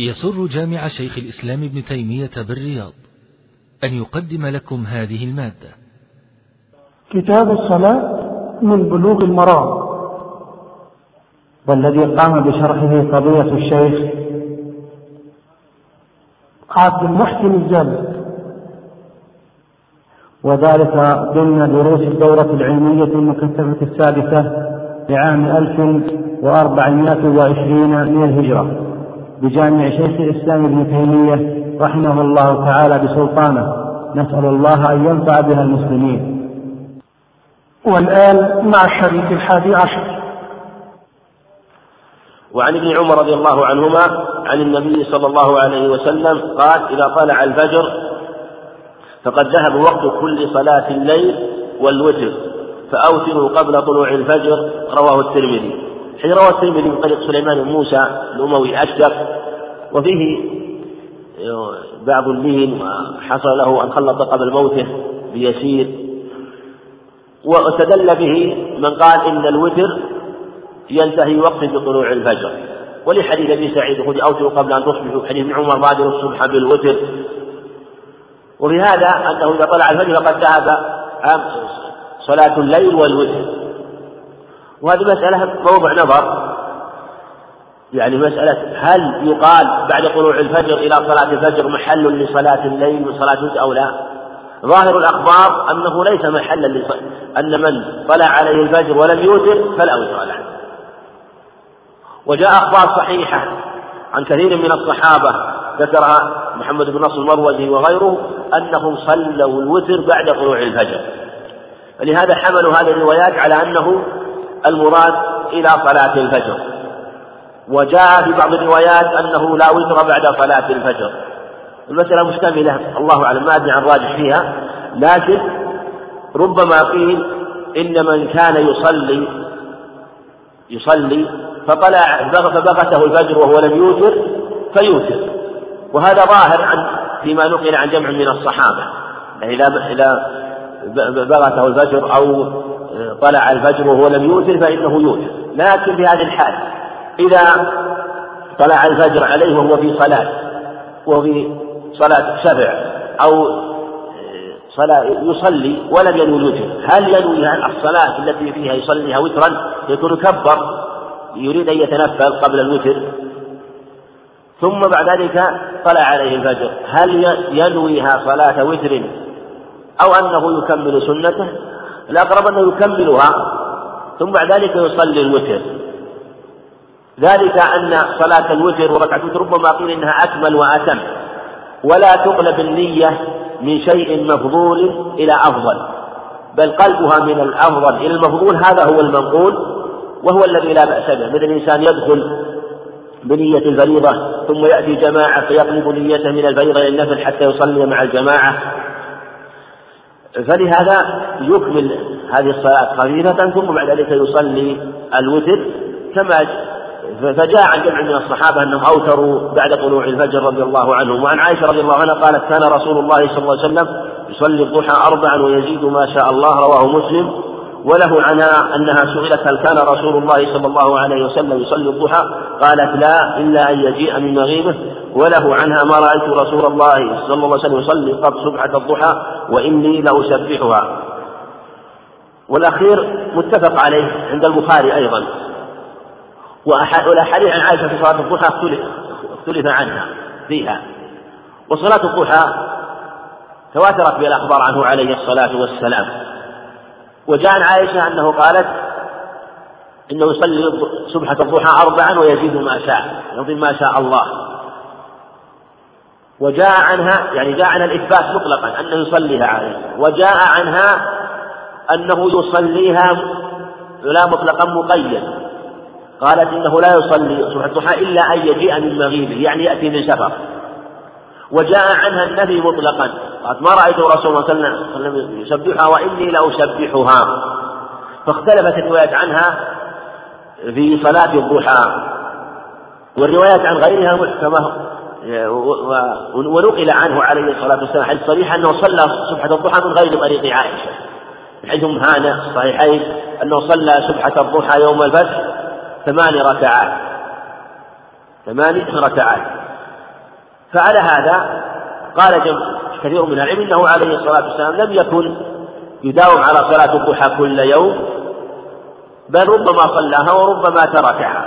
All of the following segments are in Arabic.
يسر جامع شيخ الإسلام ابن تيمية بالرياض أن يقدم لكم هذه المادة. كتاب الصلاة من بلوغ المرام. والذي قام بشرحه فضيلة الشيخ عبد المحسن الجامد وذلك ضمن دروس الدورة العلمية المكثفة السادسة لعام 1420 من الهجرة. بجامع شيخ الإسلام ابن تيمية رحمه الله تعالى بسلطانه. نسأل الله أن ينفع بها المسلمين. والآن مع الشريط الحادي عشر. وعن ابن عمر رضي الله عنهما عن النبي صلى الله عليه وسلم قال إذا طلع الفجر فقد ذهب وقت كل صلاة الليل والوتر فأوتروا قبل طلوع الفجر. رواه الترمذي. حين روى الترمذي من طريق سليمان بن موسى الأموي أشجر وفيه بعض اللين وحصل له أن خلط قبل موته بيسير واستدل به من قال إن الوتر ينتهي وقت بطلوع الفجر. ولحديث أبي سعيد الخدري اوتروا قبل أن تصبحوا حديث عمر بادروا الصبح بالوتر وفي هذا أنه إذا طلع الفجر فقد ذهب صلاة الليل والوتر. وهذه مسألة موضع نظر. يعني مسألة هل يقال بعد طلوع الفجر إلى صلاة الفجر محل لصلاة الليل وصلاة الوتر أو لا؟ ظاهر الأخبار أنه ليس محلا لصلاة أن من طلع عليه الفجر ولم يوتر فلا وتر له وجاء أخبار صحيحة عن كثير من الصحابة ذكرها محمد بن نصر المروزي وغيره أنهم صلوا الوتر بعد طلوع الفجر. فلهذا حملوا هذه الروايات على أنه المراد إلى صلاة الفجر. وجاء في بعض الروايات أنه لا وتر بعد صلاة الفجر. المسألة مشتملة الله أعلم ما أدري عن راجح فيها. لكن ربما قيل إن من كان يصلي يصلي فطلع فبغته الفجر وهو لم يوتر فيوتر. وهذا ظاهر عن فيما نقل عن جمع من الصحابة. إذا إذا بغته الفجر أو طلع الفجر وهو لم يوتر فإنه يوتر لكن في هذه الحال إذا طلع الفجر عليه وهو في صلاة وهو في صلاة سبع أو صلاة يصلي ولم ينوي الوتر هل ينوي الصلاة التي فيها يصليها وترا يكون كبر يريد أن يتنفل قبل الوتر؟ ثم بعد ذلك طلع عليه الفجر هل ينويها صلاة وتر أو أنه يكمل سنته؟ الأقرب أنه يكملها ثم بعد ذلك يصلي الوتر. ذلك أن صلاة الوتر وركعة الوتر ربما قيل إنها أكمل وأتم. ولا تقلب النية من شيء مفضول إلى أفضل بل قلبها من الأفضل إلى المفضول هذا هو المنقول وهو الذي لا بأس به. مثل الإنسان يدخل بنية الفريضة ثم يأتي جماعة فيقلب نيته من الفريضة إلى النفل حتى يصلي مع الجماعة. فلهذا يكمل هذه الصلاة خفيفة ثم بعد ذلك يصلي الوتر. كما فجاء عن جمع من الصحابة أنهم أوتروا بعد طلوع الفجر رضي الله عنهم. وعن عائشة رضي الله عنها قالت كان رسول الله صلى الله عليه وسلم يصلي الضحى أربعا ويزيد ما شاء الله. رواه مسلم. وله عنها أنها سئلت هل كان رسول الله صلى الله عليه وسلم يصلي الضحى؟ قالت لا إلا أن يجيء من مغيبه. وله عنها ما رأيت رسول الله صلى الله عليه وسلم يصلي قط سبحة الضحى وإني لأسبحها. والأخير متفق عليه عند البخاري أيضا. والأحاديث عن عائشة في صلاة الضحى اختلف, اختلف عنها فيها. وصلاة الضحى تواترت بها الأخبار عنه عليه الصلاة والسلام. وجاء عن عائشة أنه قالت إنه يصلي سبحة الضحى أربعا ويزيد ما شاء يضم ما شاء الله. وجاء عنها يعني جاء عنها الإثبات مطلقا أنه يصليها عليه. وجاء عنها أنه يصليها لا مطلقا مقيد. قالت إنه لا يصلي سبحة الضحى إلا أن يجيء من مغيبه يعني يأتي من سفر وجاء عنها النفي مطلقا. قالت ما رأيت رسول الله صلى الله عليه وسلم يسبحها وإني لأسبحها. فاختلفت الروايات عنها في صلاة الضحى. والروايات عن غيرها محكمة. ونقل عنه عليه الصلاة والسلام حديث صريح أنه صلى سبحة الضحى من غير طريق عائشة. حيث هانة الصحيحين أنه صلى سبحة الضحى يوم الفتح ثمان ركعات. ثمان ركعات. فعلى هذا قال كثير من العلم إنه عليه الصلاة والسلام لم يكن يداوم على صلاة الضحى كل يوم بل ربما صلاها وربما تركها.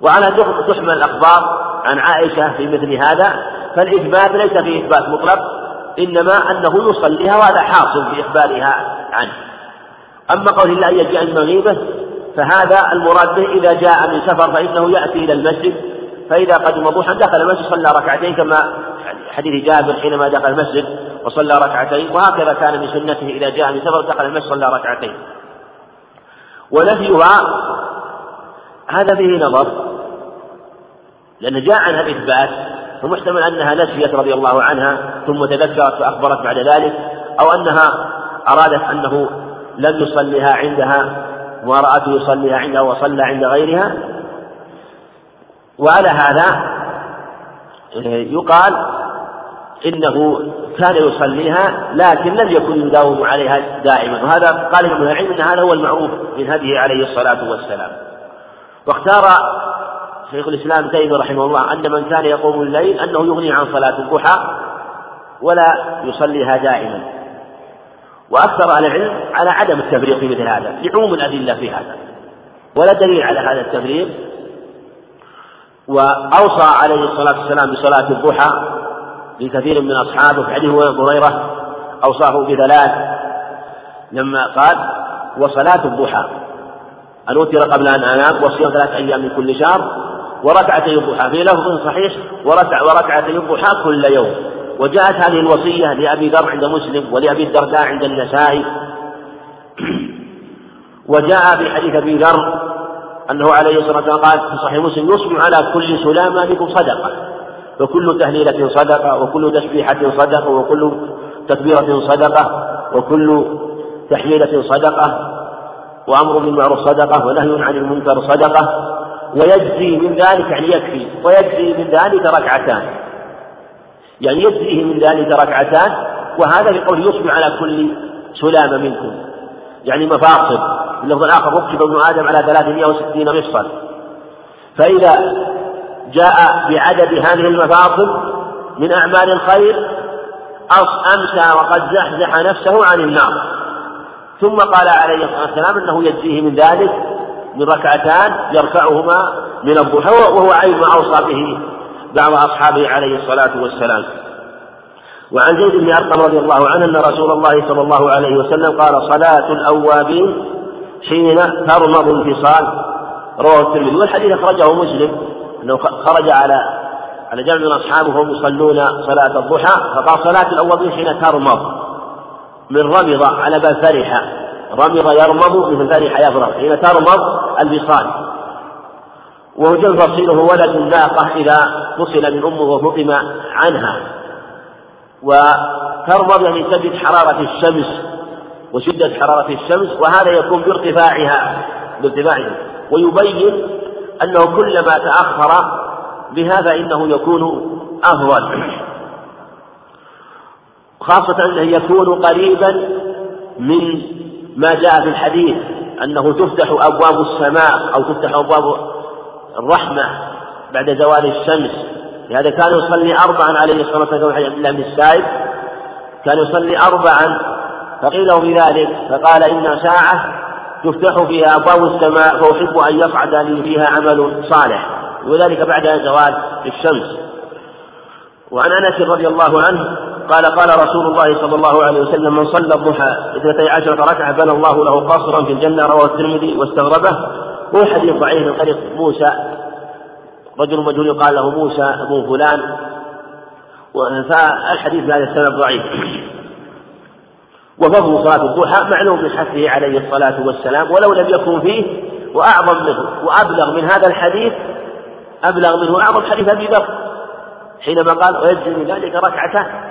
وعلى تحمل الأخبار عن عائشة في مثل هذا فالإثبات ليس فيه اثبات مطلق إنما أنه يصليها وهذا حاصل في إخبارها عنه. أما قول الله يجيء المغيبة فهذا المراد به إذا جاء من سفر فإنه يأتي إلى المسجد فإذا قدم ضحى دخل المسجد صلى ركعتين كما حديث جابر حينما دخل المسجد وصلى ركعتين وهكذا كان من سنته إذا جاء من سفر دخل المسجد صلى ركعتين. ونفيها هذا فيه نظر. لأن جاء عنها الإثبات فمحتمل أنها نسيت رضي الله عنها ثم تذكرت فأخبرت بعد ذلك أو أنها أرادت أنه لم يصليها عندها ورأته يصليها عندها وصلى عند غيرها. وعلى هذا يقال إنه كان يصليها لكن لم يكن يداوم عليها دائما. وهذا قال ابن العلم أن هذا هو المعروف من هديه عليه الصلاة والسلام. واختار شيخ الإسلام تيمية رحمه الله أن من كان يقوم الليل أنه يغني عن صلاة الضحى ولا يصليها دائما. وأكثر أهل العلم على عدم التفريق في مثل هذا لعموم الأدلة في هذا ولا دليل على هذا التفريق وأوصى عليه الصلاة والسلام بصلاة الضحى لكثير من أصحابه في حديث هريرة أوصاه بثلاث لما قال وصلاة الضحى. أن أوتر قبل أن أنام وصيام ثلاث أيام من كل شهر وركعتي الضحى في لفظ صحيح وركع وركعتي الضحى كل يوم. وجاءت هذه الوصية لأبي ذر عند مسلم ولأبي الدرداء عند النسائي. وجاء في حديث أبي ذر أنه عليه الصلاة والسلام قال في صحيح مسلم يصبح على كل سلامة منكم صدقة. فكل تهليلة صدقة وكل تسبيحة صدقة وكل تكبيرة صدقة وكل تحميلة صدقة وأمر بالمعروف صدقة ونهي عن المنكر صدقة. ويجزي من ذلك يعني يكفي ويجزي من ذلك ركعتان. يعني يجزيه من ذلك ركعتان وهذا بقول يصبح على كل سلامة منكم. يعني مفاصل اللفظ الآخر ركب ابن آدم على 360 مفصل فإذا جاء بعدد هذه المفاصل من أعمال الخير أمسى وقد زحزح نفسه عن النار. ثم قال عليه الصلاة والسلام أنه يجزيه من ذلك من ركعتان يرفعهما من الضحى وهو عين ما أوصى به بعض أصحابه عليه الصلاة والسلام. وعن زيد بن أرقم رضي الله عنه أن رسول الله صلى الله عليه وسلم قال صلاة الأوابين حين ترمض الانفصال رواه الترمذي. والحديث أخرجه مسلم أنه خرج على على جمع من أصحابه وهم يصلون صلاة الضحى فقال صلاة الأوابين حين ترمض من رمض على باب فرح. رمض يرمض مثل فرح يفرح حين ترمض البصال وهو فصيله ولد الناقة إذا فصل من أمه وفطم عنها. وترمض يعني تجد حرارة الشمس وشدة حرارة الشمس وهذا يكون بارتفاعها بارتفاعها ويبين أنه كلما تأخر بها فإنه يكون أفضل خاصة أنه يكون قريبا من ما جاء في الحديث أنه تفتح أبواب السماء أو تفتح أبواب الرحمة بعد زوال الشمس. لهذا كان يصلي أربعا عليه الصلاة والسلام عبد الله بن السائب. كان يصلي أربعا فقيل له بذلك فقال إن ساعة تفتح فيها أبواب السماء فأحب أن يصعد لي فيها عمل صالح. وذلك بعد زوال الشمس. وعن أنس رضي الله عنه قال قال رسول الله صلى الله عليه وسلم من صلى الضحى اثنتي عشرة ركعة بنى الله له قصرا في الجنة رواه الترمذي واستغربه. هو حديث ضعيف من طريق موسى. رجل مجهول يقال له موسى ابو فلان. فالحديث بهذا السبب ضعيف. وفضل صلاة الضحى معلوم من حثه عليه الصلاة والسلام ولو لم يكن فيه وأعظم منه وأبلغ من هذا الحديث أبلغ منه أعظم حديث أبي بكر. حينما قال ويجزي من ذلك ركعتان.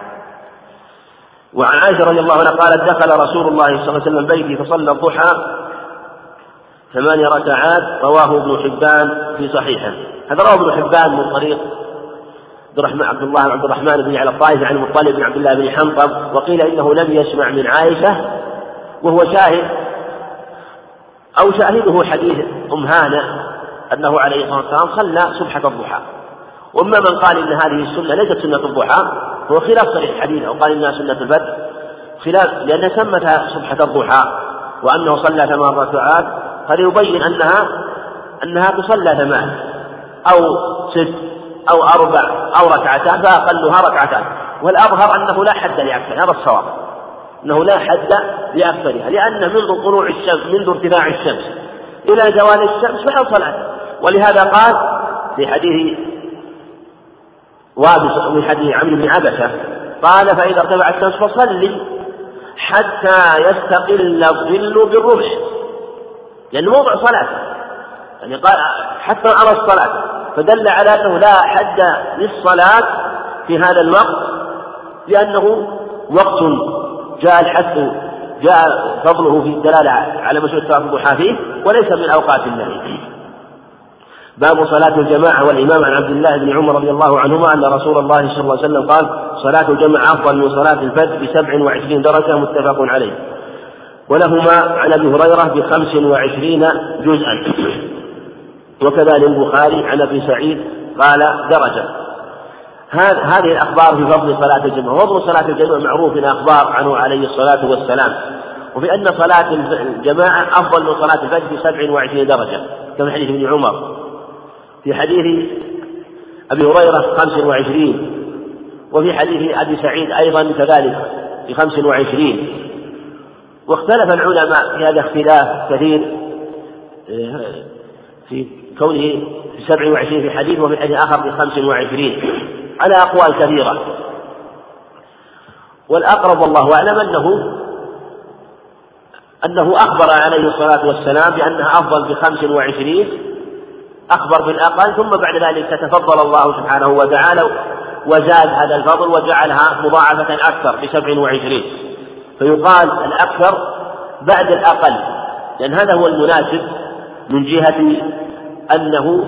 وعن عائشة رضي الله عنها قالت دخل رسول الله صلى الله عليه وسلم بيتي فصلى الضحى ثماني ركعات رواه ابن حبان في صحيحه. هذا رواه ابن حبان من طريق عبد الرحمن عبد الله عبد الرحمن بن على الطائف عن المطلب بن عبد الله بن حنطب وقيل إنه لم يسمع من عائشة وهو شاهد. أو شاهده حديث أم هانة أنه عليه الصلاة والسلام صلى سبحه الضحى. وأما من قال إن هذه السنة ليست سنة الضحى هو خلاف صريح الحديث. أو قال إنها سنة الفجر خلاف لأن سمتها سبحة الضحى وأنه صلى ثمان ركعات هذا يبين أنها أنها تصلى ثمان أو ست أو أربع أو ركعتان فأقلها ركعتان. والأظهر أنه لا حد لأكثر هذا الصواب. أنه لا حد لأكثرها لأن منذ طلوع الشمس منذ ارتفاع الشمس إلى زوال الشمس فلا صلاة ولهذا قال في حديث وابس من حديث عمرو بن عبسة قال فإذا ارتفعت الشمس فصلي حتى يستقل الظل بالرمح. لأنه موضع صلاة يعني قال حتى أرى الصلاة. فدل على أنه لا حد للصلاة في هذا الوقت لأنه وقت جاء الحث جاء فضله في الدلالة على مشروع الضحى فيه وليس من أوقات النهي. باب صلاة الجماعة والإمام عن عبد الله بن عمر رضي الله عنهما أن رسول الله صلى الله عليه وسلم قال صلاة الجماعة أفضل من صلاة الفجر بسبع وعشرين درجة متفق عليه. ولهما عن أبي هريرة بخمس وعشرين جزءا. وكذلك البخاري عن أبي سعيد قال درجة. هذه الأخبار في فضل صلاة الجماعة. وفضل صلاة الجماعة معروف أخبار عنه عليه الصلاة والسلام. وفي أن صلاة الجماعة أفضل من صلاة الفجر بسبع وعشرين درجة كما حديث ابن عمر. في حديث أبي هريرة خمس وعشرين وفي حديث أبي سعيد أيضا كذلك في خمس وعشرين. واختلف العلماء في هذا اختلاف كثير آه، في كونه في سبع وعشرين في حديث وفي حديث آخر في خمس وعشرين على أقوال كثيرة. والأقرب والله أعلم أنه أنه أخبر عليه الصلاة والسلام بأنها أفضل بخمس وعشرين أخبر بالأقل ثم بعد ذلك تفضل الله سبحانه وتعالى وزاد هذا الفضل وجعلها مضاعفة أكثر بسبع وعشرين. فيقال الأكثر بعد الأقل لأن هذا هو المناسب من جهة أنه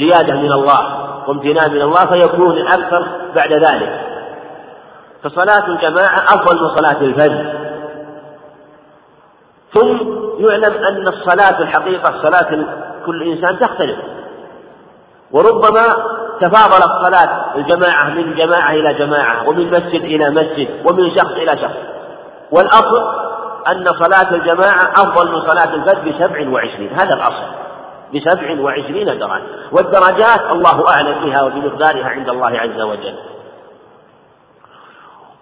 زيادة من الله وامتنان من الله فيكون الأكثر بعد ذلك. فصلاة الجماعة أفضل من صلاة الفجر. ثم يعلم أن الصلاة الحقيقة صلاة كل إنسان تختلف. وربما تفاضلت صلاة الجماعة من جماعة إلى جماعة ومن مسجد إلى مسجد ومن شخص إلى شخص. والأصل أن صلاة الجماعة أفضل من صلاة الفجر بسبع وعشرين هذا الأصل. بسبع وعشرين درجة. والدرجات الله أعلم بها وبمقدارها عند الله عز وجل.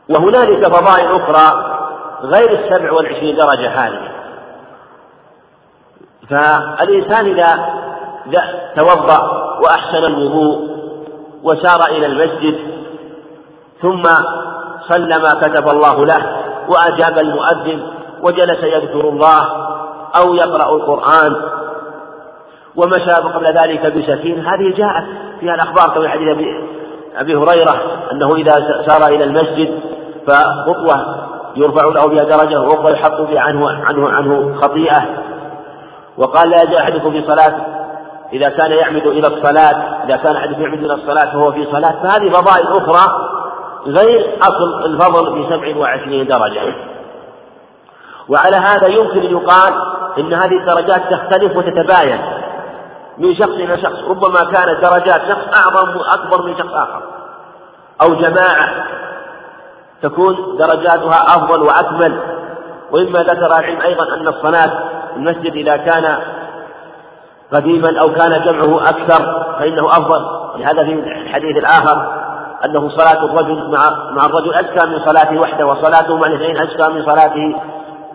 وهنالك فضائل أخرى غير السبع والعشرين درجة هذه. فالإنسان إذا توضأ وأحسن الوضوء وسار إلى المسجد ثم صلى ما كتب الله له وأجاب المؤذن وجلس يذكر الله أو يقرأ القرآن ومشى قبل ذلك بسكين هذه جاءت فيها الأخبار كما حديث أبي, هريرة أنه إذا سار إلى المسجد فخطوة يرفع له بها درجة وأخرى يحط بها عنه عنه عنه خطيئة. وقال لا يجي أحدكم في صلاة إذا كان يعمد إلى الصلاة إذا كان أحدكم يعمد إلى الصلاة فهو في صلاة فهذه فضائل أخرى غير أصل الفضل في سبع وعشرين درجة. وعلى هذا يمكن أن يقال إن هذه الدرجات تختلف وتتباين من شخص إلى شخص ربما كانت درجات شخص أعظم وأكبر من شخص آخر. أو جماعة تكون درجاتها أفضل وأكمل. وإما ذكر العلم أيضا أن الصلاة المسجد إذا كان قديما أو كان جمعه أكثر فإنه أفضل. لهذا في الحديث الآخر أنه صلاة الرجل مع مع الرجل أزكى من صلاته وحده وصلاته مع الاثنين أزكى من صلاته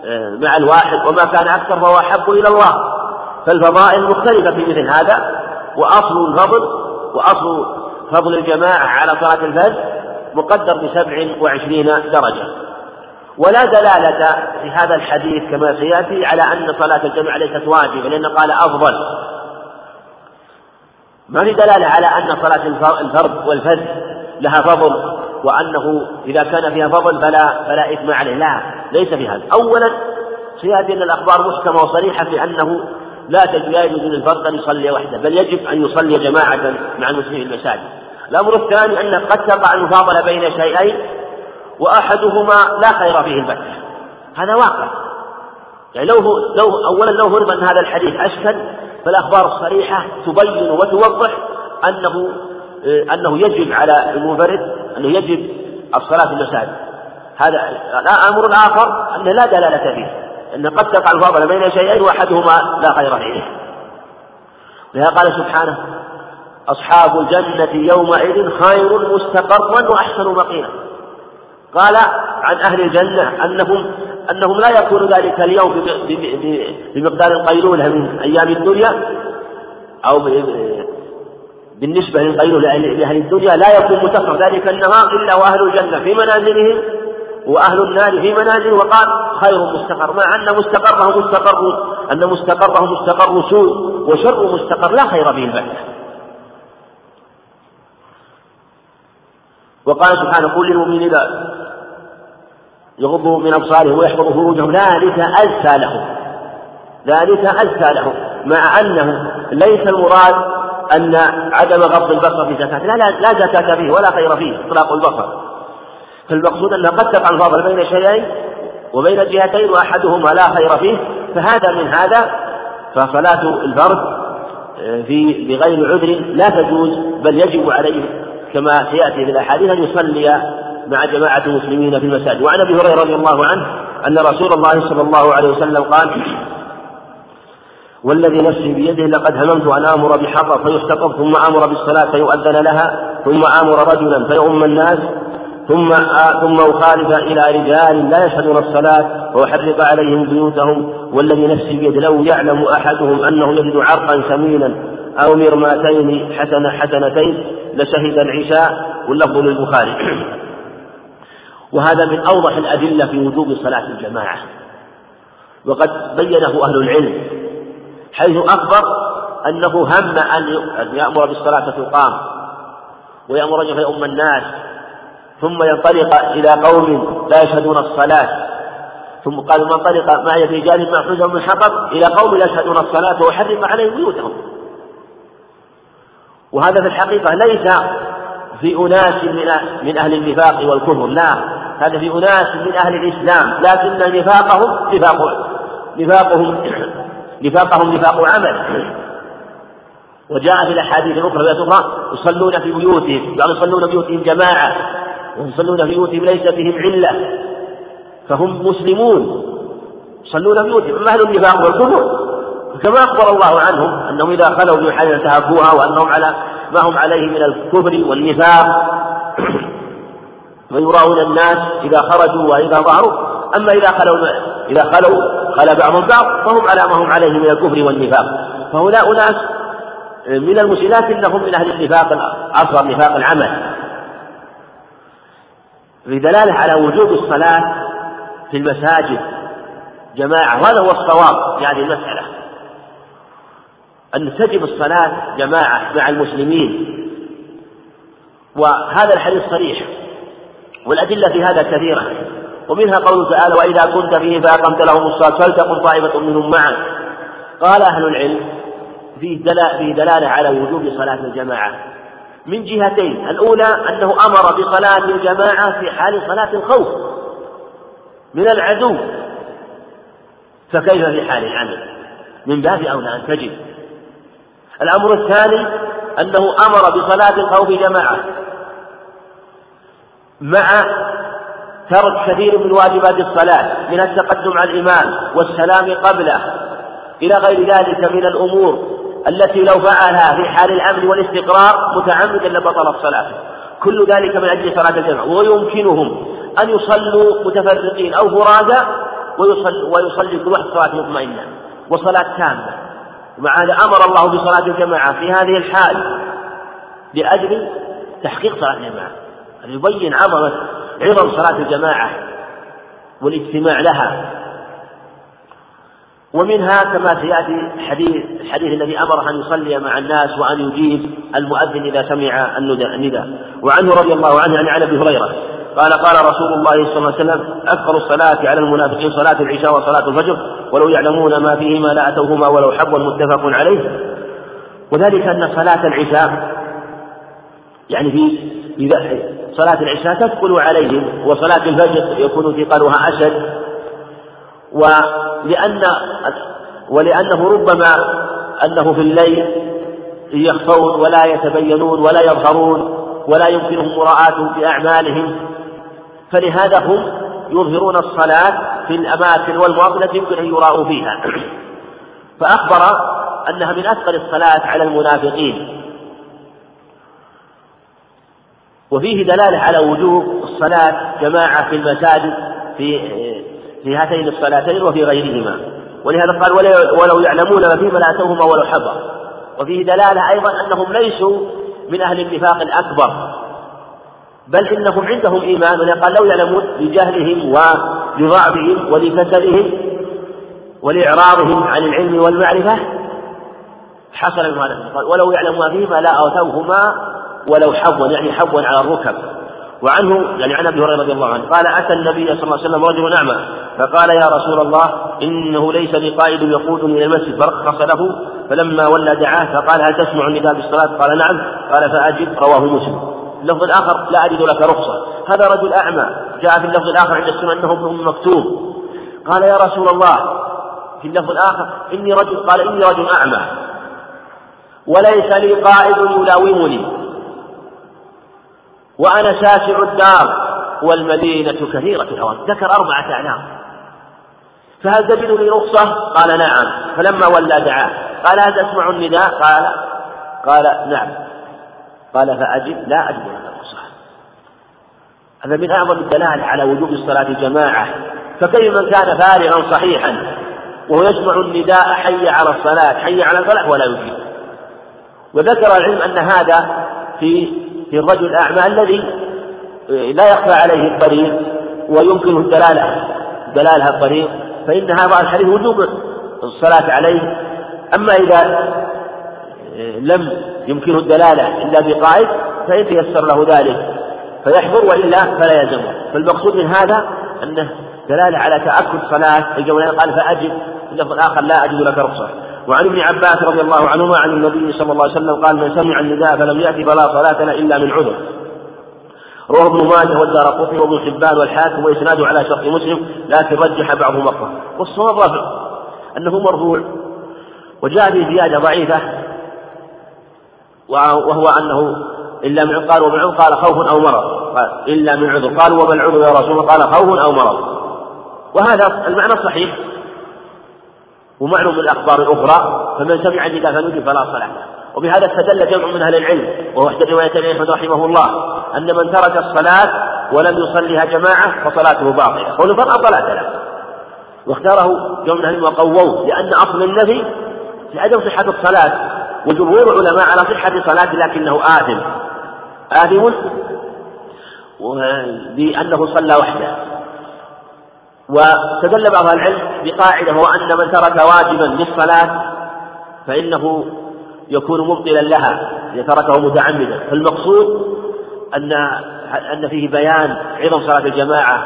آه، مع الواحد وما كان أكثر فهو أحب إلى الله. فالفضائل مختلفة في مثل هذا وأصل الفضل وأصل فضل الجماعة على صلاة الفجر مقدر بسبع وعشرين درجة. ولا دلالة في هذا الحديث كما سيأتي على أن صلاة الجماعة ليست واجبة لأن قال أفضل. ما في دلالة على أن صلاة الفرد والفجر لها فضل وأنه إذا كان فيها فضل فلا فلا إثم عليه؟ لا ليس في هذا. أولا سيأتي أن الأخبار محكمة وصريحة في أنه لا لا يجوز للفرد أن يصلي وحده بل يجب أن يصلي جماعة مع المسلمين المساجد. الأمر الثاني أن قد تقع المفاضلة بين شيئين وأحدهما لا خير فيه البتة. هذا واقع. يعني لو لو أولا لو فرض أن هذا الحديث أشكل فالأخبار الصريحة تبين وتوضح أنه آه، أنه يجب على المنفرد أنه يجب الصلاة في المساجد. هذا أمر آخر أنه لا دلالة فيه أن قد تقع الفاضلة بين شيئين وأحدهما لا خير فيه. لهذا قال سبحانه أصحاب الجنة يومئذ خير مستقرا وأحسن مقيلا. قال عن أهل الجنة أنهم أنهم لا يكون ذلك اليوم بمقدار القيلولة من أيام الدنيا أو بالنسبة للقيلولة لأهل الدنيا لا يكون متفق ذلك النهار إلا وأهل الجنة في منازلهم وأهل النار في منازل وقال خير مستقر. مع أن مستقره مستقر أن مستقره مستقر سوء وشر مستقر لا خير فيه البتة وقال سبحانه قل للمؤمنين يغضوا من أبصارهم ويحفظوا فروجهم ذلك أزكى لهم ذلك أزكى لهم مع أنه ليس المراد أن عدم غض البصر في زكاة. لا لا, لا زكاة فيه ولا خير فيه إطلاق البصر. فالمقصود أنها قد تقع الفاضل بين شيئين وبين جهتين وأحدهما لا خير فيه. فهذا من هذا. فصلاة الفرد آه، في بغير عذر لا تجوز بل يجب عليه كما سيأتي في الأحاديث أن يصلي مع جماعة المسلمين في المساجد. وعن أبي هريرة رضي الله عنه أن رسول الله صلى الله عليه وسلم قال والذي نفسي بيده لقد هممت أن آمر بحرة فيحتطب ثم آمر بالصلاة فيؤذن لها ثم آمر رجلا فيؤم الناس ثم ثم أخالف إلى رجال لا يشهدون الصلاة وأحرق عليهم بيوتهم. والذي نفسي بيده لو يعلم أحدهم أنه يجد عرقا ثمينا أو مرماتين حسنة حسنتين لشهد العشاء واللفظ للبخاري. وهذا من أوضح الأدلة في وجوب صلاة الجماعة. وقد بينه أهل العلم حيث أخبر أنه هم أن يأمر بالصلاة تقام ويأمر أن يؤم الناس ثم ينطلق إلى قوم لا يشهدون الصلاة ثم قال من انطلق معي في جانب ما من حطب إلى قوم لا يشهدون الصلاة وحرم عليهم بيوتهم. وهذا في الحقيقة ليس في أناس من من أهل النفاق والكفر. لا هذا في أناس من أهل الإسلام. لكن نفاقهم نفاق نفاقهم نفاقهم نفاق عمل. وجاء في الأحاديث الأخرى في أخرى يصلون في بيوتهم. يعني يصلون في بيوتهم جماعة. ويصلون في بيوتهم ليس بهم علة. فهم مسلمون. يصلون في بيوتهم. أهل النفاق والكفر كما أخبر الله عنهم أنهم إذا خلوا بحال انتهكوها وأنهم على ما هم عليه من الكفر والنفاق ويراون الناس إذا خرجوا وإذا ظهروا. أما إذا خلوا إذا خلوا خلا بعضهم بعض فهم على ما هم عليه من الكفر والنفاق. فهؤلاء ناس من المسلمين لكنهم من أهل النفاق الأصغر نفاق العمل. في دلالة على وجوب الصلاة في المساجد جماعة وهذا هو الصواب في هذه المسألة. أن تجب الصلاة جماعة مع المسلمين. وهذا الحديث صريح والأدلة في هذا كثيرة. ومنها قوله تعالى وإذا كنت فيه فأقمت لهم الصلاة فلتقم طائفة منهم معك. قال أهل العلم فيه دلالة على وجوب صلاة الجماعة. من جهتين الأولى أنه أمر بصلاة الجماعة في حال صلاة الخوف من العدو. فكيف في حال العمل؟ من باب أولى أن تجب الأمر الثاني أنه أمر بصلاة الخوف جماعة مع ترك كثير من واجبات الصلاة من التقدم على الإمام والسلام قبله إلى غير ذلك من الأمور التي لو فعلها في حال الأمن والاستقرار متعمدا لبطلت صلاته. كل ذلك من أجل صلاة الجماعة. ويمكنهم أن يصلوا متفرقين أو فرادى ويصلي, ويصلي كل واحد صلاة مطمئنة وصلاة تامة. ومع هذا أمر الله بصلاة الجماعة في هذه الحال لأجل تحقيق صلاة الجماعة. أن يبين عظمة عظم صلاة الجماعة والاجتماع لها. ومنها كما سيأتي حديث الحديث الذي أمره أن يصلي مع الناس وأن يجيب المؤذن إذا سمع النداء. وعنه رضي الله عنه عن أبي هريرة. قال قال رسول الله صلى الله عليه وسلم أكثر الصلاة على المنافقين صلاة العشاء وصلاة الفجر ولو يعلمون ما فيهما لأتوهما ولو حبوا متفق عليه. وذلك أن صلاة العشاء يعني في صلاة العشاء تثقل عليهم وصلاة الفجر يكون ثقلها أشد. ولأن ولأنه ربما أنه في الليل يخفون ولا يتبينون ولا يظهرون ولا يمكنهم مراءاته في أعمالهم. فلهذا هم يظهرون الصلاة في الأماكن والمواطن التي يمكن أن يراءوا فيها. فأخبر أنها من أثقل الصلاة على المنافقين. وفيه دلالة على وجوب الصلاة جماعة في المساجد في في هاتين الصلاتين وفي غيرهما. ولهذا قال ولو يعلمون ما فيما لاتوهما ولو حضر وفيه دلالة أيضا أنهم ليسوا من أهل النفاق الأكبر. بل إنهم عندهم إيمان قال لو يعلمون لجهلهم ولضعفهم ولكسلهم ولإعراضهم عن العلم والمعرفة حصل من هذا قال ولو يعلمون فيما لا أوتوهما ولو حظا يعني حظا على الركب. وعنه يعني عن أبي هريرة رضي الله عنه قال أتى النبي صلى الله عليه وسلم رجل أعمى فقال يا رسول الله إنه ليس بقائد يقودني إلى المسجد. فرخص له فلما ولى دعاه فقال هل تسمع النداء بالصلاة؟ قال نعم. قال فأجب رواه مسلم. اللفظ الآخر لا أجد لك رخصة. هذا رجل أعمى. جاء في اللفظ الآخر عند السنة أنه ابن مكتوم قال يا رسول الله في اللفظ الآخر إني رجل قال إني رجل أعمى. وليس لي قائد يلاومني. وأنا شاسع الدار. والمدينة كثيرة الهوان. ذكر أربعة أعلام. فهل تجد لي رخصة؟ قال نعم. فلما ولى دعاه. قال هل تسمع النداء؟ قال قال نعم. قال فأجب لا أجب لك رخصة هذا من أعظم الدلائل على وجوب الصلاة جماعة. فكيف من كان فارغا صحيحا وهو يسمع النداء حي على الصلاة حي على الفلاح ولا يجيب. وذكر العلم أن هذا في في الرجل الأعمى الذي لا يخفى عليه الطريق ويمكنه الدلالة دلالة الطريق فإن هذا الحديث وجوب الصلاة عليه. أما إذا لم يمكنه الدلالة إلا بقائد فإن تيسر له ذلك فيحضر وإلا فلا يلزمه. فالمقصود من هذا أنه دلالة على تأكد صلاة الجولين قال فأجب اللفظ الآخر لا أجد لك رخصة. وعن ابن عباس رضي الله عنهما عن النبي صلى الله عليه وسلم قال من سمع النداء فلم يأتي فلا صلاة له إلا من عذر. رواه ابن ماجه والدار قطني وابن حبان والحاكم وإسناده على شرط مسلم لكن رجح بعضه مقطع والصواب رفع أنه مرفوع وجاء في زيادة ضعيفة وهو أنه إلا من قال ومن عذر قال خوف أو مرض. قال إلا من عذر قال وما العذر يا رسول الله قال خوف أو مرض. وهذا المعنى صحيح. ومعلوم الأخبار الأخرى فمن سمع النداء فنجب فلا صلاة وبهذا استدل جمع من أهل العلم وهو إحدى رواية أحمد رحمه الله أن من ترك الصلاة ولم يصليها جماعة فصلاته باطلة. قولوا فلا صلاة له. واختاره جمع من أهل وقووه لأن أصل النفي في عدم صحة الصلاة وجمهور العلماء على صحة صلاة لكنه آثم. آثم؟ بأنه صلى وحده. واستدل بعض العلم بقاعدة هو أن من ترك واجبا للصلاة فإنه يكون مبطلا لها إذا تركه متعمدا. فالمقصود أن أن فيه بيان عظم صلاة الجماعة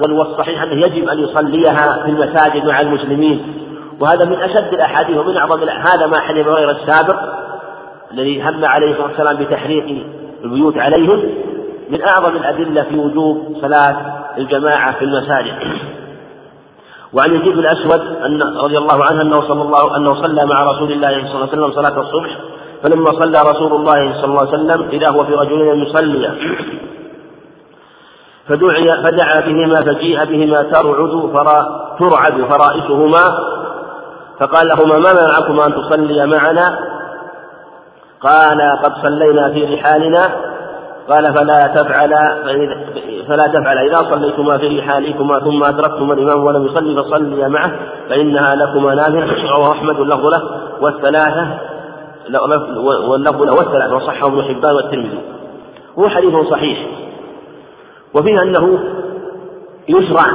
والصحيح أنه يجب أن يصليها في المساجد مع المسلمين. وهذا من أشد الأحاديث ومن أعظم هذا ما حديث غير السابق الذي هم عليه الصلاة والسلام بتحريق البيوت عليهم من أعظم الأدلة في وجوب صلاة الجماعة في المساجد. وعن يزيد الأسود أن رضي الله عنه أنه صلى الله أنه صلى مع رسول الله صلى الله عليه وسلم صلاة الصبح فلما صلى رسول الله صلى الله عليه وسلم إذا هو في رجلين يصلي. فدعي فدعا بهما فجيء بهما ترعد فرا ترعد فرائسهما فقال لهما ما منعكما أن تصليا معنا؟ قال قد صلينا في رحالنا. قال فلا تفعل فلا تفعل. إذا صليتما في رحالكما ثم أدركتما الإمام ولم يصلي فصلي معه فإنها لكما نافلة. رواه أحمد واللفظ له والثلاثة واللفظ له والثلاثة وصحه ابن حبان والترمذي. هو حديث صحيح. وفيه أنه يشرع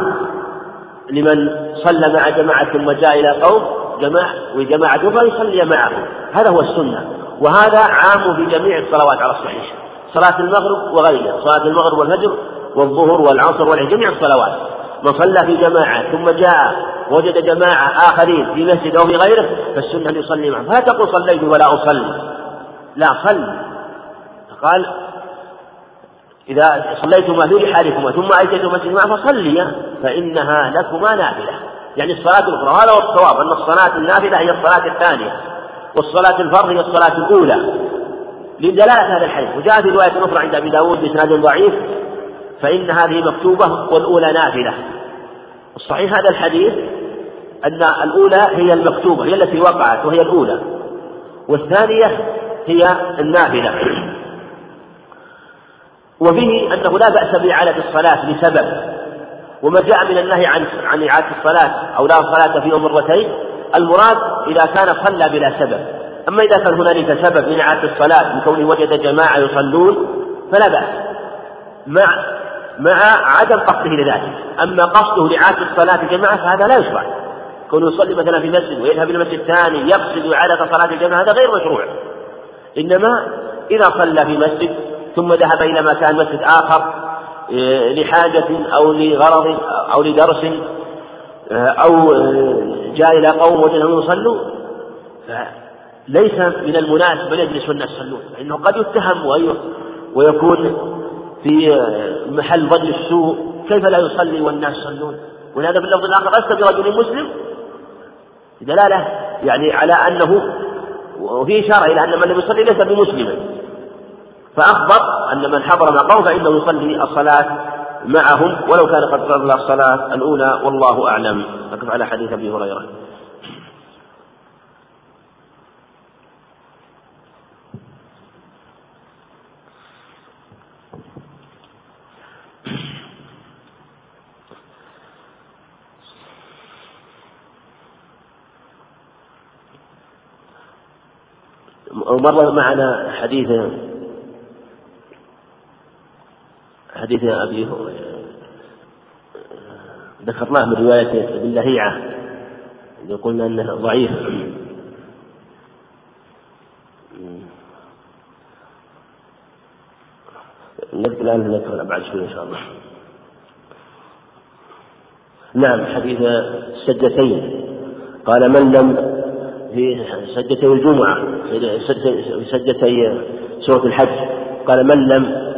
لمن صلى مع جماعة ثم جاء إلى قوم جماعة وجماعة أخرى يصلي معهم. هذا هو السنة. وهذا عام في جميع الصلوات على الصحيح. صلاة المغرب وغيرها. صلاة المغرب والفجر والظهر والعصر والعشاء جميع الصلوات. من صلى في جماعة ثم جاء وجد جماعة آخرين في مسجد أو في غيره فالسنة أن يصلي معهم. فلا تقل صليت ولا أصلي. لا صل. قال إذا صليتما في رحالكما ثم أتيتما مسجد معه فصليا فإنها لكما نافلة. يعني الصلاة الأخرى. هذا هو الصواب أن الصلاة النافلة هي الصلاة الثانية والصلاة الفرض هي الصلاة الأولى. لدلالة هذا الحديث وجاء في رواية أخرى عند أبي داود بإسناد ضعيف فإن هذه مكتوبة والأولى نافلة الصحيح هذا الحديث أن الأولى هي المكتوبة هي التي وقعت وهي الأولى والثانية هي النافلة وفيه أنه لا بأس بإعادة الصلاة لسبب. وما جاء من النهي عن عن إعادة الصلاة أو لا صلاة فيه مرتين المراد إذا كان صلى بلا سبب. أما إذا كان هنالك سبب من إعادة الصلاة بكونه وجد جماعة يصلون فلا بأس. مع مع عدم قصده لذلك. أما قصده لإعادة الصلاة جماعة فهذا لا يشرع كونه يصلي مثلا في مسجد ويذهب إلى مسجد ثاني يقصد إعادة صلاة الجماعة هذا غير مشروع. إنما إذا صلى في مسجد ثم ذهب إلى مكان مسجد آخر لحاجة أو لغرض أو لدرس أو جاء إلى قوم وجدهم يصلوا ليس من المناسب أن يجلس الناس يصلون فإنه قد يتهم ويكون في محل ظن السوء. كيف لا يصلي والناس يصلون؟ ولهذا في اللفظ الآخر لست برجل مسلم؟ دلالة يعني على أنه وفي إشارة إلى أن من لم يصلي ليس بمسلما فأخبر أن من حضر مقام فإنه يصلي الصلاة معهم ولو كان قد صلى الصلاة الأولى والله أعلم. نقف على حديث أبي هريرة. مر معنا حديث حديث أبي ذكرناه من رواية ابن لهيعة اللي قلنا أنه ضعيف نبدأ الآن نذكر بعد شوي إن شاء الله. نعم حديث السجدتين قال من لم في سجدتي الجمعة في سجدتي سورة الحج. قال من لم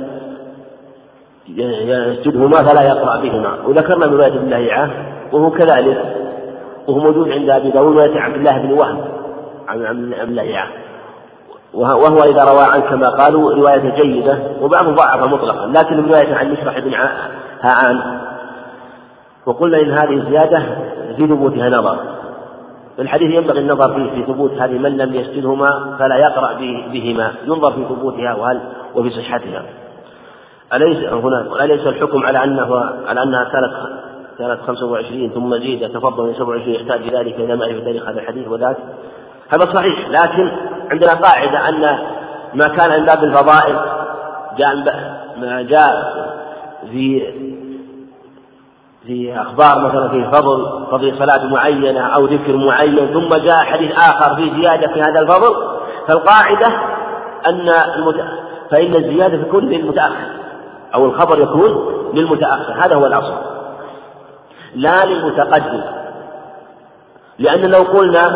يسجدهما فلا يقرأ بهما؟ وذكرنا من رواية ابن لهيعة وهو كذلك. وهو موجود عند أبي داود رواية عبد الله بن وهب عن عبد لهيعة وهو إذا روى عنه كما قالوا رواية جيدة وبعضهم ضعف مطلقا لكن رواية عن مشرح بن هاعان وقلنا إن هذه زيادة في ثبوتها نظر. الحديث ينبغي النظر فيه في ثبوت هذه من لم يسجدهما فلا يقرأ بهما. ينظر في ثبوتها وهل وفي صحتها. أليس هنا أليس الحكم على أنه على أنها كانت كانت 25 ثم زيد تفضل من 27 يحتاج ذلك إلى معرفة تاريخ هذا الحديث وذاك؟ هذا صحيح لكن عندنا قاعدة أن ما كان من باب الفضائل جاء ما جاء في في أخبار مثلا في فضل فضل صلاة معينة أو ذكر معين ثم جاء حديث آخر في زيادة في هذا الفضل فالقاعدة أن المت... فإن الزيادة تكون للمتأخر أو الخبر يكون للمتأخر. هذا هو الأصل. لا للمتقدم. لأن لو قلنا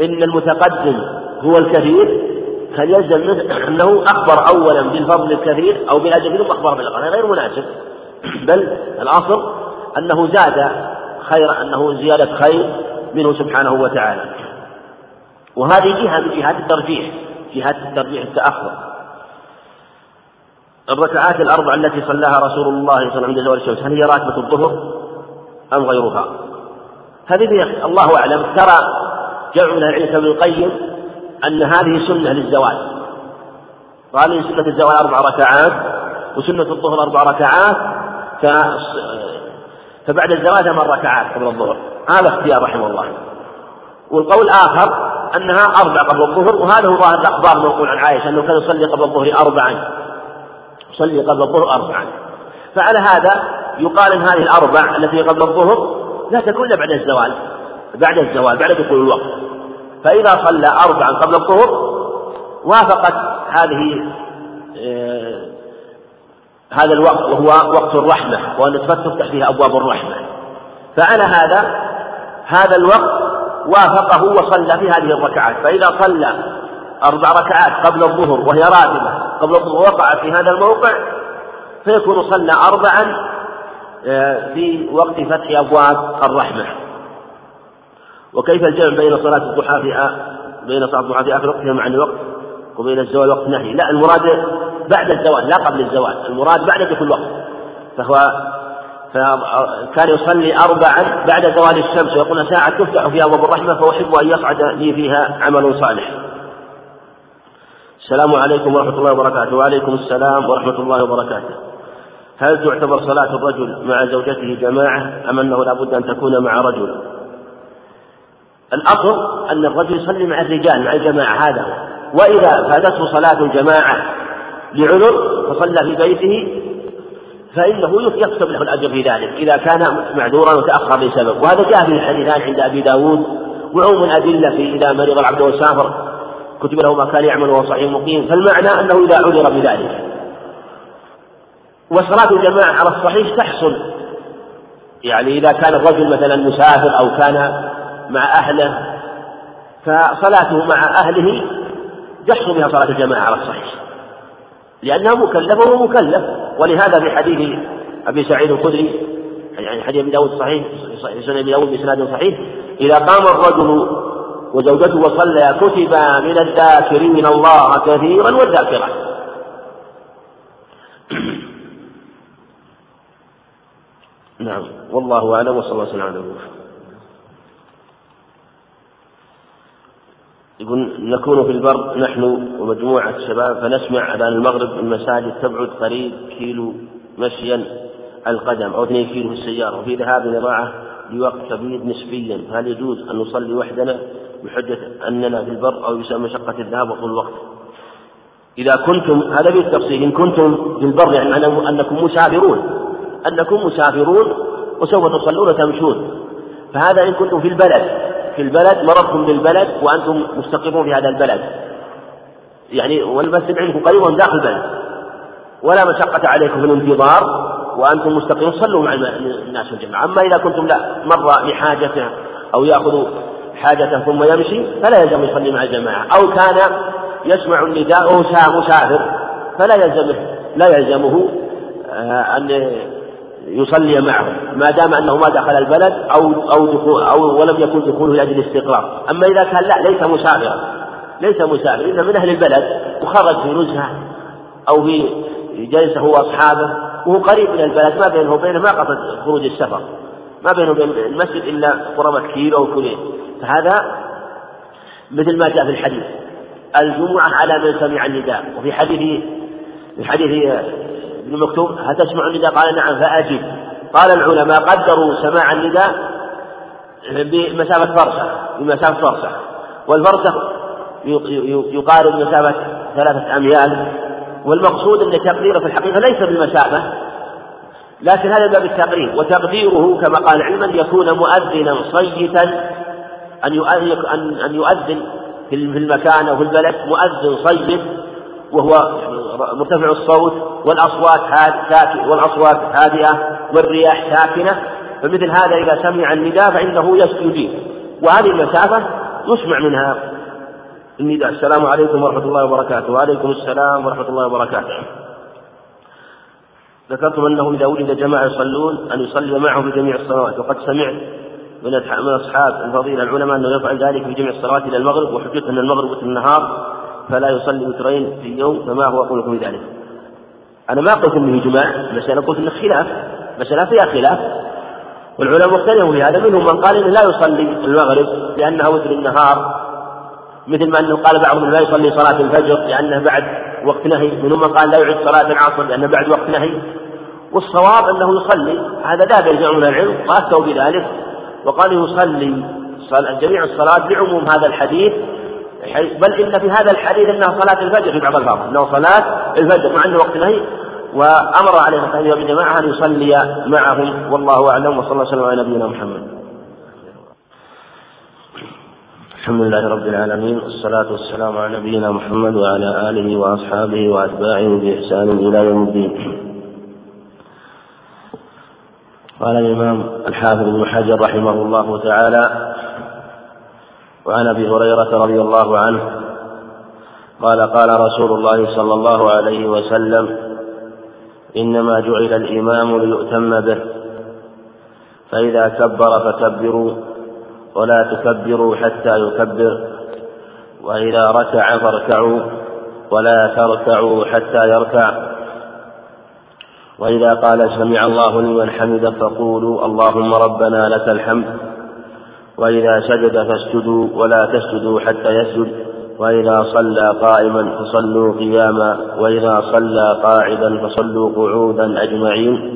إن المتقدم هو الكثير كان يلزم منه أنه أخبر أولا بالفضل الكثير أو بالأجر ثم أخبر بالأقل هذا غير مناسب. بل الأصل أنه زاد خير أنه زيادة خير منه سبحانه وتعالى. وهذه جهة من جهات الترجيح جهات الترجيح التأخر. الركعات الأربع التي صلاها رسول الله صلى الله عليه وسلم عند زوال الشمس هل هي راتبة الظهر أم غيرها؟ هذه الله أعلم ترى جمع من العلم ابن القيم أن هذه سنة للزواج قال سنة الزواج أربع ركعات وسنة الظهر أربع ركعات فبعد الزواج ثمان ركعات قبل الظهر. هذا اختيار رحمه الله. والقول آخر أنها أربع قبل الظهر وهذا هو ظاهر الأخبار المنقول عن عائشة أنه كان يصلي قبل الظهر أربعا. يصلي قبل الظهر أربعا. فعلى هذا يقال إن هذه الأربع التي قبل الظهر لا تكون إلا بعد الزوال بعد الزوال بعد دخول الوقت. فإذا صلى أربعا قبل الظهر وافقت هذه آه، هذا الوقت وهو وقت الرحمة وأن تفتح فيها أبواب الرحمة. فعلى هذا هذا الوقت وافقه وصلى في هذه الركعات. فإذا صلى أربع ركعات قبل الظهر وهي راتبة. قبل الظهر وقع في هذا الموقع فيكون صلى أربعا آه، في وقت فتح أبواب الرحمة. وكيف الجمع بين صلاة الضحى في بين صلاة الضحى في آخر وقتها مع الوقت وبين الزوال وقت نهي لا المراد بعد الزوال لا قبل الزوال المراد بعد دخول الوقت. فهو فكان يصلي أربعا بعد زوال الشمس ويقول ساعة تفتح فيها أبواب الرحمة فأحب أن يصعد لي فيها عمل صالح. السلام عليكم ورحمة الله وبركاته. وعليكم السلام ورحمة الله وبركاته. هل تعتبر صلاة الرجل مع زوجته جماعة أم أنه لا بد أن تكون مع رجل؟ الأصل أن الرجل يصلي مع الرجال مع الجماعة هذا. وإذا فاتته صلاة الجماعة لعذر فصلى في بيته فإنه يكتب له الأجر في ذلك إذا كان معذورا وتأخر لسبب. وهذا جاء في الحديثان عند أبي داود وعموم الأدلة في إذا مرض العبد وسافر كتب له ما كان يعمل وهو صحيح مقيم فالمعنى أنه إذا عذر بذلك. وصلاة الجماعة على الصحيح تحصل. يعني إذا كان الرجل مثلا مسافر أو كان مع أهله فصلاته مع أهله يحصل بها صلاة الجماعة على الصحيح. لأنها مكلفة وهو مكلف. ولهذا في حديث أبي سعيد الخدري يعني حديث أبي داود صحيح سنة أبي داود بإسناد صحيح إذا قام الرجل وزوجته وصلى كتب من الذاكرين الله كثيرا والذاكرات نعم والله أعلم وصلى الله وسلم على يقول نكون في البر نحن ومجموعة الشباب فنسمع أذان المغرب المساجد تبعد قريب كيلو مشيا القدم أو اثنين كيلو في السيارة وفي ذهاب نراعة لوقت كبير نسبيا. فهل يجوز أن نصلي وحدنا؟ بحجة أننا في البر أو بسبب مشقة الذهاب وطول الوقت. إذا كنتم هذا بالتفصيل إن كنتم في البر يعني أنكم مسافرون. أنكم مسافرون وسوف تصلون وتمشون. فهذا إن كنتم في البلد. في البلد مررتم بالبلد وأنتم مستقرون في هذا البلد. يعني والمسجد عندكم قريب داخل البلد. ولا مشقة عليكم في الانتظار وأنتم مستقيمون صلوا مع الناس في الجماعة أما إذا كنتم لا مر لحاجته أو يأخذ حاجته ثم يمشي فلا يلزم يصلي مع الجماعة. أو كان يسمع النداء وهو مسافر فلا يلزمه لا يلزمه آه، أن يصلي معهم ما دام أنه ما دخل البلد أو أو دخول أو ولم يكن دخوله لأجل الاستقرار، أما إذا كان لا ليس مسافرا. ليس مسافرا. إنه من أهل البلد وخرج في نزهة أو في جلسه هو وأصحابه وهو قريب من البلد. ما بينه وبينه ما قصد خروج السفر. ما بينه وبين المسجد إلا قرابة كيلو أو كيلين فهذا مثل ما جاء في الحديث. الجمعة على من سمع النداء. وفي حديث في حديث ابن مكتوم هل تسمع النداء؟ قال نعم فأجب. قال العلماء قدروا سماع النداء بمسافة فرسخ بمسافة فرسخ. والفرسخ يقارب مسافة ثلاثة أميال. والمقصود أن تقديره في الحقيقة ليس بالمسافة لكن هذا باب التقرير. وتقديره كما قال علما يكون مؤذنا صيتا أن أن يؤذن في المكان أو في البلد مؤذن صيت وهو مرتفع الصوت والأصوات هاد والأصوات هادئة والرياح ساكنة. فمثل هذا إذا سمع النداء فإنه يجيب وهذه المسافة يسمع منها النداء. السلام عليكم ورحمة الله وبركاته. وعليكم السلام ورحمة الله وبركاته. ذكرتم أنه إذا وجد جماعة يصلون أن يصلي معهم في جميع الصلوات. وقد سمعت من أصحاب الفضيلة العلماء أنه يفعل ذلك في جميع الصلوات إلى المغرب وحجته أن المغرب وتر النهار فلا يصلي وترين في يوم فما هو قولكم في ذلك أنا ما قلت أنه إجماع المسألة قلت أنه خلاف مسألة فيها خلاف. والعلماء مختلفون في هذا منهم من قال إنه لا يصلي المغرب لأنها وتر النهار مثل ما أنه قال بعضهم لا يصلي صلاة الفجر لأنه بعد وقت نهي منهم من قال لا يعد صلاة العصر لأنه بعد وقت نهي. والصواب أنه يصلي هذا جمع من العلم وأفتوا بذلك وقالوا يصلي. جميع الصلاة لعموم هذا الحديث بل إن في هذا الحديث أنها صلاة الفجر في بعض الألفاظ أنه صلاة الفجر مع أنه وقت نهي. وأمر عليه الصلاة والسلام أن يصلي معهم والله أعلم وصلى الله وسلم على نبينا محمد. الحمد لله رب العالمين والصلاة والسلام على نبينا محمد وعلى آله وأصحابه وأتباعه بإحسان إلى يوم الدين. قال الإمام الحافظ ابن حجر رحمه الله تعالى وعن أبي هريرة رضي الله عنه قال قال رسول الله صلى الله عليه وسلم إنما جعل الإمام ليؤتم به فإذا كبر فكبروا ولا تكبروا حتى يكبر وإذا ركع فاركعوا ولا تركعوا حتى يركع وإذا قال سمع الله لمن حمده فقولوا اللهم ربنا لك الحمد. وإذا سجد فاسجدوا ولا تسجدوا حتى يسجد. وإذا صلى قائما فصلوا قياما. وإذا صلى قاعدا فصلوا قعودا أجمعين.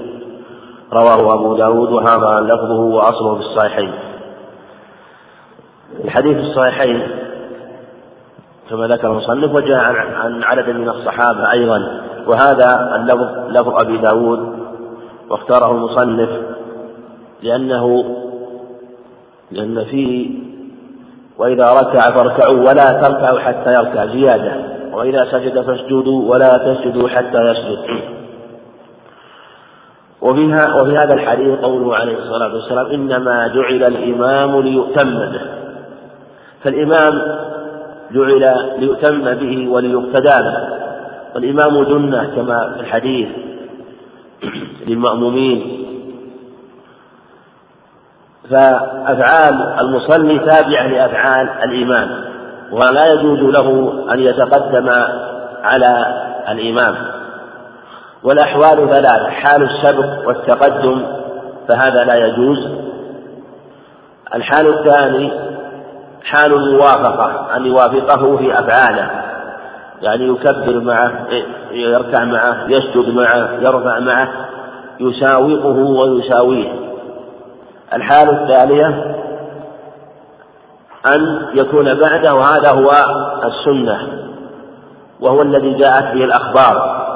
رواه أبو داود وهذا لفظه وأصله في الصحيحين. الحديث الصحيحين كما ذكر المصنف وجاء عن عدد من الصحابة أيضا. وهذا اللفظ لفظ أبي داود واختاره المصنف لأنه لأن فيه وإذا ركع فاركعوا ولا تركعوا حتى يركع زيادة وإذا سجد فاسجدوا ولا تسجدوا حتى يسجد. وفيها وفي هذا الحديث قوله عليه الصلاة والسلام إنما جعل الإمام ليؤتم به. فالإمام جعل ليؤتم به وليقتدى به. والإمام جنة كما في الحديث للمأمومين. فأفعال المصلي تابعة لأفعال الإمام ولا يجوز له أن يتقدم على الإمام. والأحوال ثلاثة حال السبق والتقدم فهذا لا يجوز. الحال الثاني حال الموافقة أن يوافقه في أفعاله. يعني يكبر معه يركع معه يسجد معه يرفع معه يساوقه ويساويه. الحالة الثانية أن يكون بعده وهذا هو السنة وهو الذي جاءت به الأخبار.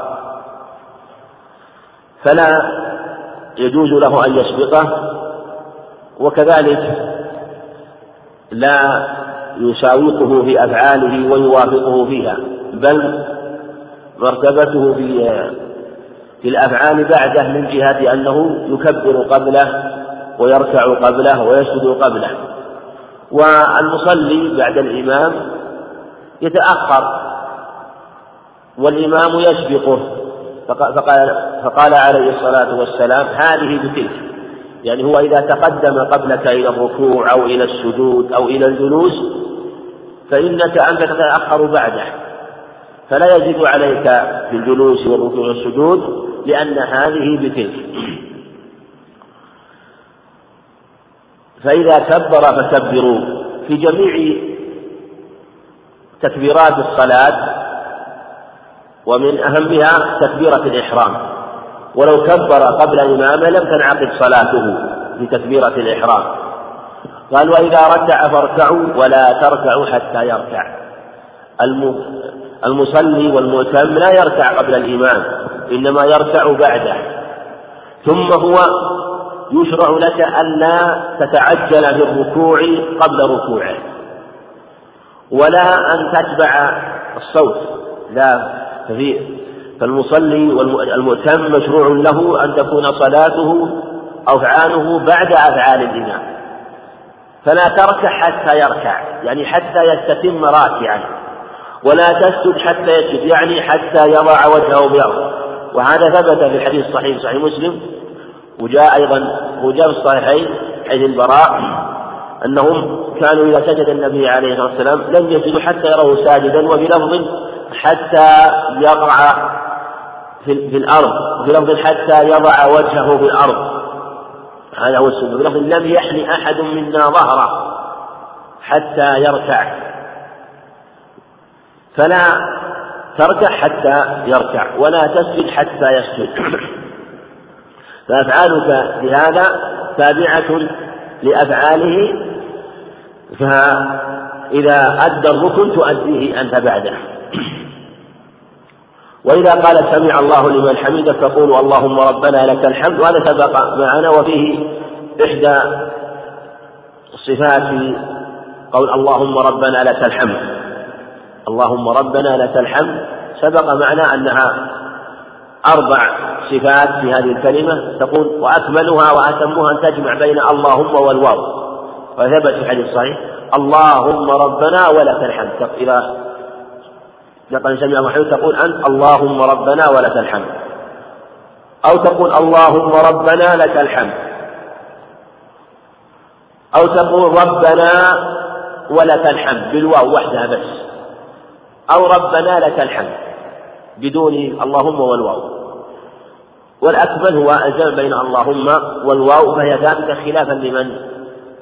فلا يجوز له أن يسبقه وكذلك لا يساوقه في أفعاله ويوافقه فيها. بل مرتبته في في الأفعال بعده من جهة أنه يكبر قبله ويركع قبله ويسجد قبله. والمصلي بعد الإمام يتأخر والإمام يسبقه. فقال, فقال عليه الصلاة والسلام هذه بتلك. يعني هو إذا تقدم قبلك إلى الركوع أو إلى السجود أو إلى الجلوس فإنك أنت تتأخر بعده. فلا يزيد عليك في الجلوس والركوع والسجود لأن هذه بتلك. فإذا كبر فكبروا. في جميع تكبيرات الصلاة ومن أهمها تكبيرة الإحرام. ولو كبر قبل إمامه لم تنعقد صلاته بتكبيرة الإحرام. قال وإذا ركع فاركعوا ولا تركعوا حتى يركع. المصلي والمؤتم لا يركع قبل الإمام إنما يركع بعده. ثم هو يشرع لك ألا تتعجل في الركوع قبل ركوعه. ولا أن تتبع الصوت. لا ففي فالمصلي والمؤتم مشروع له أن تكون صلاته أفعاله بعد أفعال الإمام. فلا تركع حتى يركع يعني حتى يستتم راكعا. ولا تسجد حتى يسجد يعني حتى يضع وجهه بالأرض وهذا ثبت في الحديث الصحيح صحيح مسلم. وجاء أيضا وجاء في الصحيحين حديث البراء أنهم كانوا إذا سجد النبي عليه الصلاة والسلام لم يسجدوا حتى يروه ساجدا وفي لفظ حتى يقع في, في الأرض وفي لفظ حتى يضع وجهه في الأرض. هذا هو السنة. في لفظ لم يحن أحد منا ظهره حتى يركع فلا تركع حتى يركع ولا تسجد حتى يسجد. فأفعالك بهذا تابعة لأفعاله فإذا أدى الركن تؤديه أنت بعده. وإذا قال سمع الله لمن حمده فقولوا اللهم ربنا لك الحمد وهذا سبق معنا وفيه إحدى صفات قول اللهم ربنا لك الحمد. اللهم ربنا لك الحمد. سبق معنا أنها أربع صفات في هذه الكلمة. تقول وأكملها وأتمها أن تجمع بين اللهم والواو. وثبت في الحديث الصحيح. اللهم ربنا ولك الحمد. إذا لقد سمع محمد تقول أنت اللهم ربنا ولك الحمد. أو تقول اللهم ربنا لك الحمد. أو تقول ربنا ولك الحمد بالواو وحدها بس. أو ربنا لك الحمد بدون اللهم والواو. والأكمل هو الجمع بين اللهم والواو فهي ثابتة خلافا لمن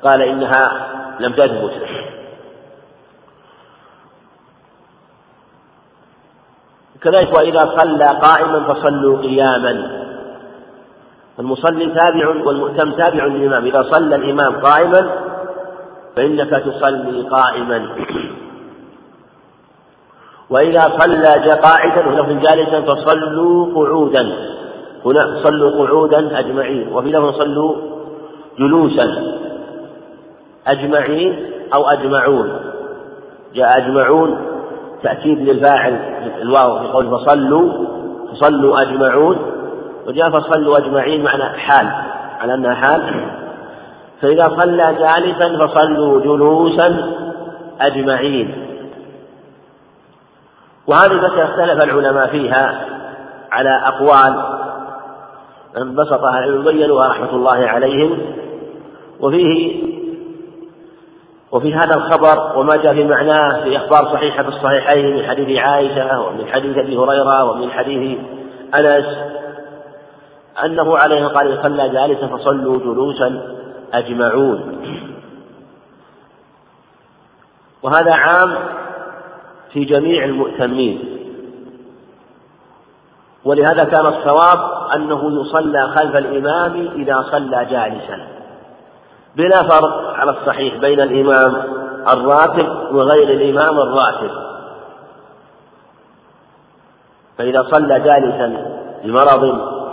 قال إنها لم تثبت كذلك وإذا صلى قائما فصلوا قياما. المصلي تابع والمؤتم تابع للإمام. إذا صلى الإمام قائما فإنك تصلي قائما. وإذا صلى قاعدا ولو جالسا فصلوا قعودا. هنا صلوا قعودا أجمعين وفي لفظ صلوا جلوسا. أجمعين أو أجمعون. جاء أجمعون تأكيد للفاعل الواو في قول فصلوا فصلوا أجمعون. وجاء فصلوا أجمعين معنى حال على أنها حال. فإذا صلى جالسا فصلوا جلوسا أجمعين. وهذه المسألة اختلف العلماء فيها على أقوال انبسطها بينوها رحمة الله عليهم وفيه وفي هذا الخبر وما جاء في معناه في أخبار صحيحة في الصحيحين من حديث عائشة ومن حديث أبي هريرة ومن حديث أنس أنه عليه قال صلى جالسا فصلوا جلوسا أجمعون. وهذا عام في جميع المؤتمين. ولهذا كان الصواب أنه يصلى خلف الإمام إذا صلى جالسا. بلا فرق على الصحيح بين الإمام الراتب وغير الإمام الراتب. فإذا صلى جالسا لمرض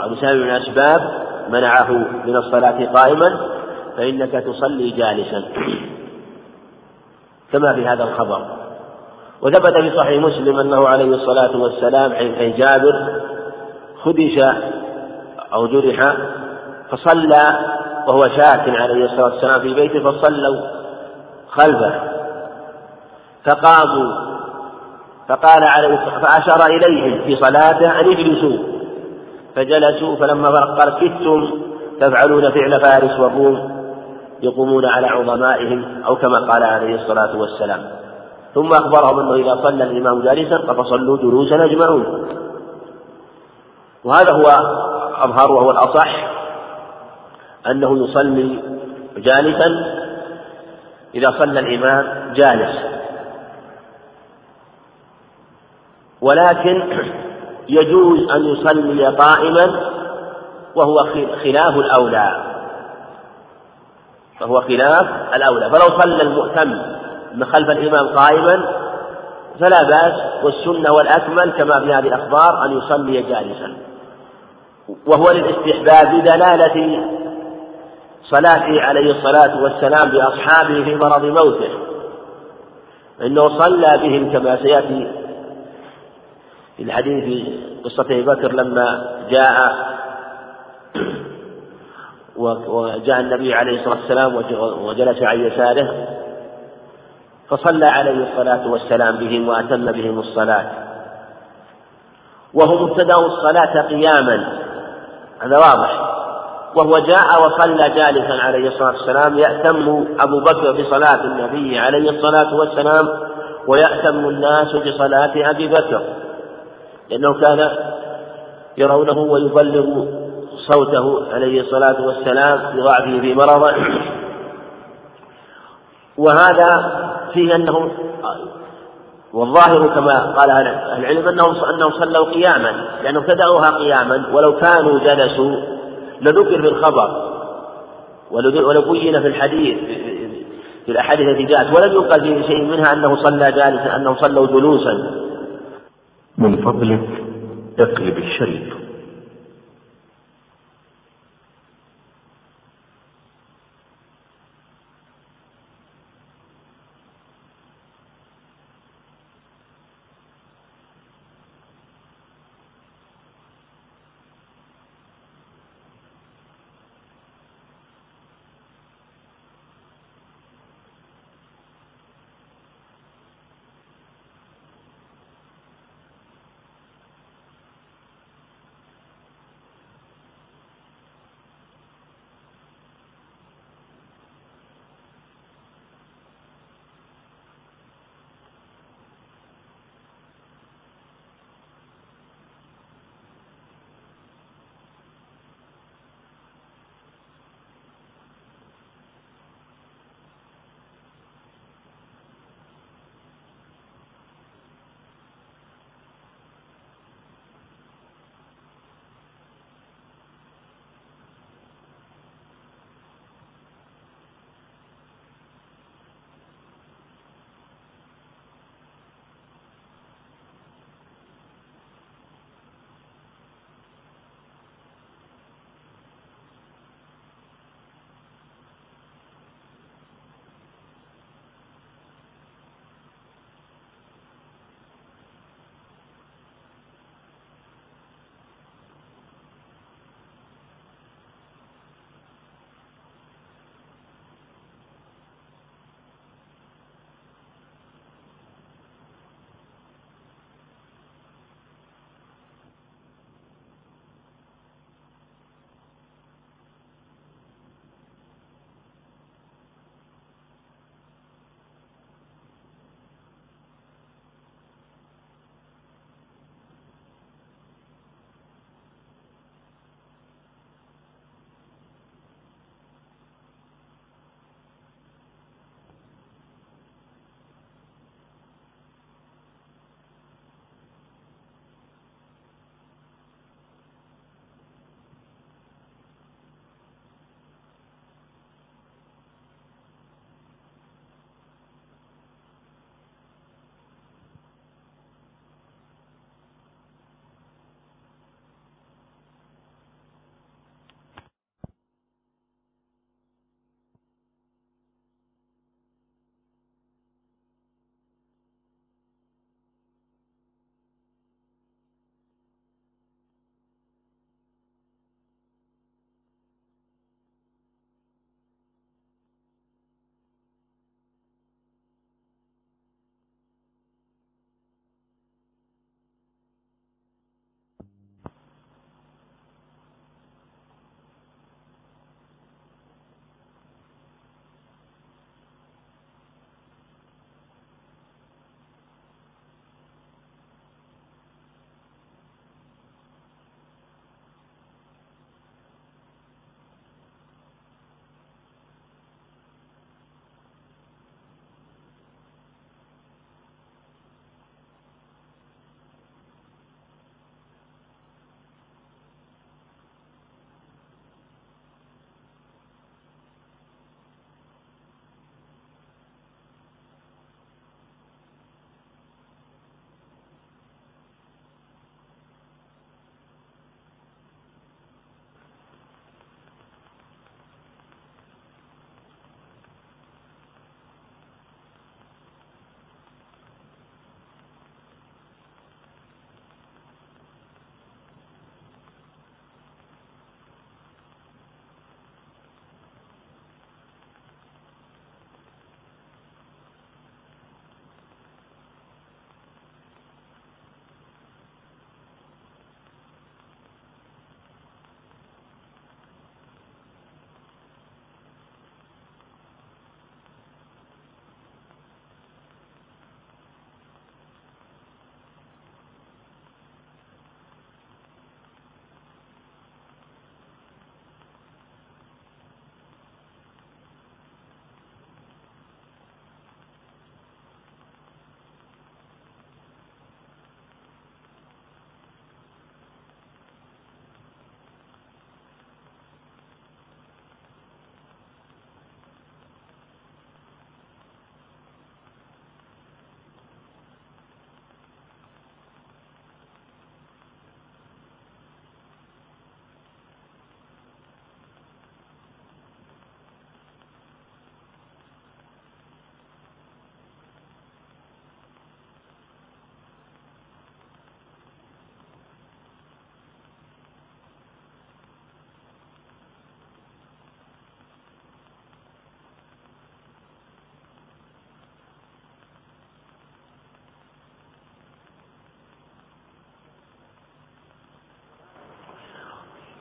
أو لسبب من الأسباب منعه من الصلاة قائما فإنك تصلي جالسا. كما في هذا الخبر. وثبت في صحيح مسلم أنه عليه الصلاة والسلام حين جابر خدش أو جرح فصلى وهو شاك عليه الصلاة والسلام في بيته فصلوا خلفه. فقاموا فقال عليه فأشار إليهم في صلاته أن اجلسوا. فجلسوا فلما فرق قال كدتم تفعلون فعل فارس والروم يقومون على عظمائهم أو كما قال عليه الصلاة والسلام. ثم أخبرهم أنه إذا صلى الإمام جالسا فصلوا جلوسا أجمعون. وهذا هو أظهر وهو الأصح أنه يصلي جالسا إذا صلى الإمام جالس. ولكن يجوز أن يصلي قائما وهو خلاف الأولى. فهو خلاف الأولى. فلو صلى المؤتم خلف الإمام قائما فلا بأس والسنة والأكمل كما في هذه الأخبار أن يصلي جالسا. وهو للاستحباب بدلالة صلاته عليه الصلاة والسلام بأصحابه في مرض موته. إنه صلى بهم كما سيأتي في الحديث في قصة أبي بكر لما جاء وجاء النبي عليه الصلاة والسلام وجلس عن يساره. فصلى عليه الصلاة والسلام بهم وأتم بهم الصلاة. وهم ابتدأوا الصلاة قياما. هذا واضح. وهو جاء وصلى جالسا عليه الصلاة والسلام يأتم أبو بكر بصلاة النبي عليه الصلاة والسلام ويأتم الناس بصلاة أبي بكر. لأنه كان يرونه ويبلغ صوته عليه الصلاة والسلام بضعفه في مرضه. وهذا فيه أنه والظاهر كما قال أهل العلم أنهم أنهم صلوا قياما لأنهم ابتدأوها قياما ولو كانوا جلسوا لذكر في الخبر ولو بين في الحديث في الأحاديث التي جاءت ولم ينقل في شيء منها أنه صلى جالسا أنهم صلوا جلوسا. من فضلك اقلب الشريط.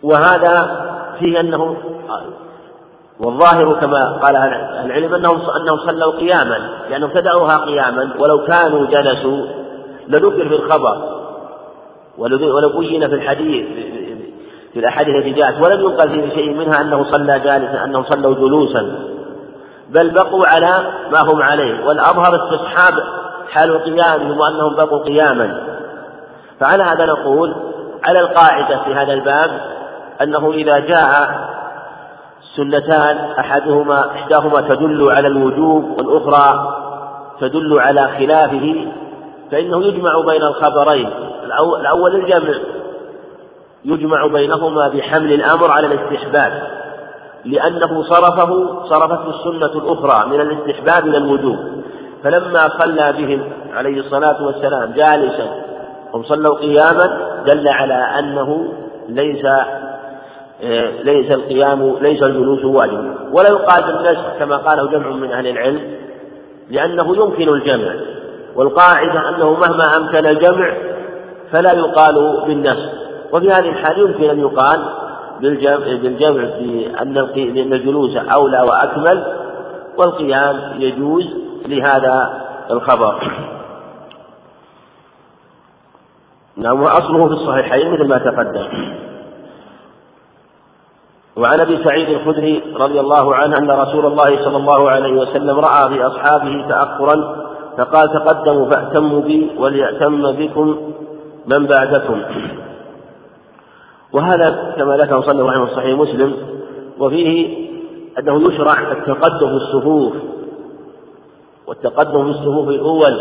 وهذا فيه أنه والظاهر كما قال العلم أنهم أنهم صلوا قياما لأنهم ابتدأوها قياما ولو كانوا جلسوا لذكر في الخبر ولو بين في الحديث في الأحاديث التي جاءت ولم ينقل في شيء منها أنه صلى جالسا أنهم صلوا جلوسا بل بقوا على ما هم عليه والأظهر استصحاب حال قيامهم وأنهم بقوا قياما. فعلى هذا نقول على القاعدة في هذا الباب أنه إذا جاء سنتان أحدهما إحداهما تدل على الوجوب والأخرى تدل على خلافه فإنه يجمع بين الخبرين. الأول الجمع. يجمع بينهما بحمل الأمر على الاستحباب لأنه صرفه صرفته السنة الأخرى من الاستحباب إلى الوجوب. فلما صلى بهم عليه الصلاة والسلام جالسا هم صلوا قياما دل على أنه ليس ليس القيام ليس الجلوس واجبا ولا يقال بالنسخ كما قاله جمع من أهل العلم لأنه يمكن الجمع. والقاعدة أنه مهما أمكن الجمع فلا يقال بالنسخ وفي هذه الحال يمكن أن يقال بالجمع, بالجمع بأن الجلوس أولى وأكمل والقيام يجوز لهذا الخبر. نعم وأصله في الصحيحين مثل ما تقدم. وعن أبي سعيد الخدري رضي الله عنه أن رسول الله صلى الله عليه وسلم رأى في اصحابه تأخرا فقال تقدموا فاتموا بي وليأتم بكم من بعدكم. وهذا كما ذكر عليه وسلم صحيح مسلم وفيه أنه يشرع التقدم في الصفوف. والتقدم في الصفوف الأول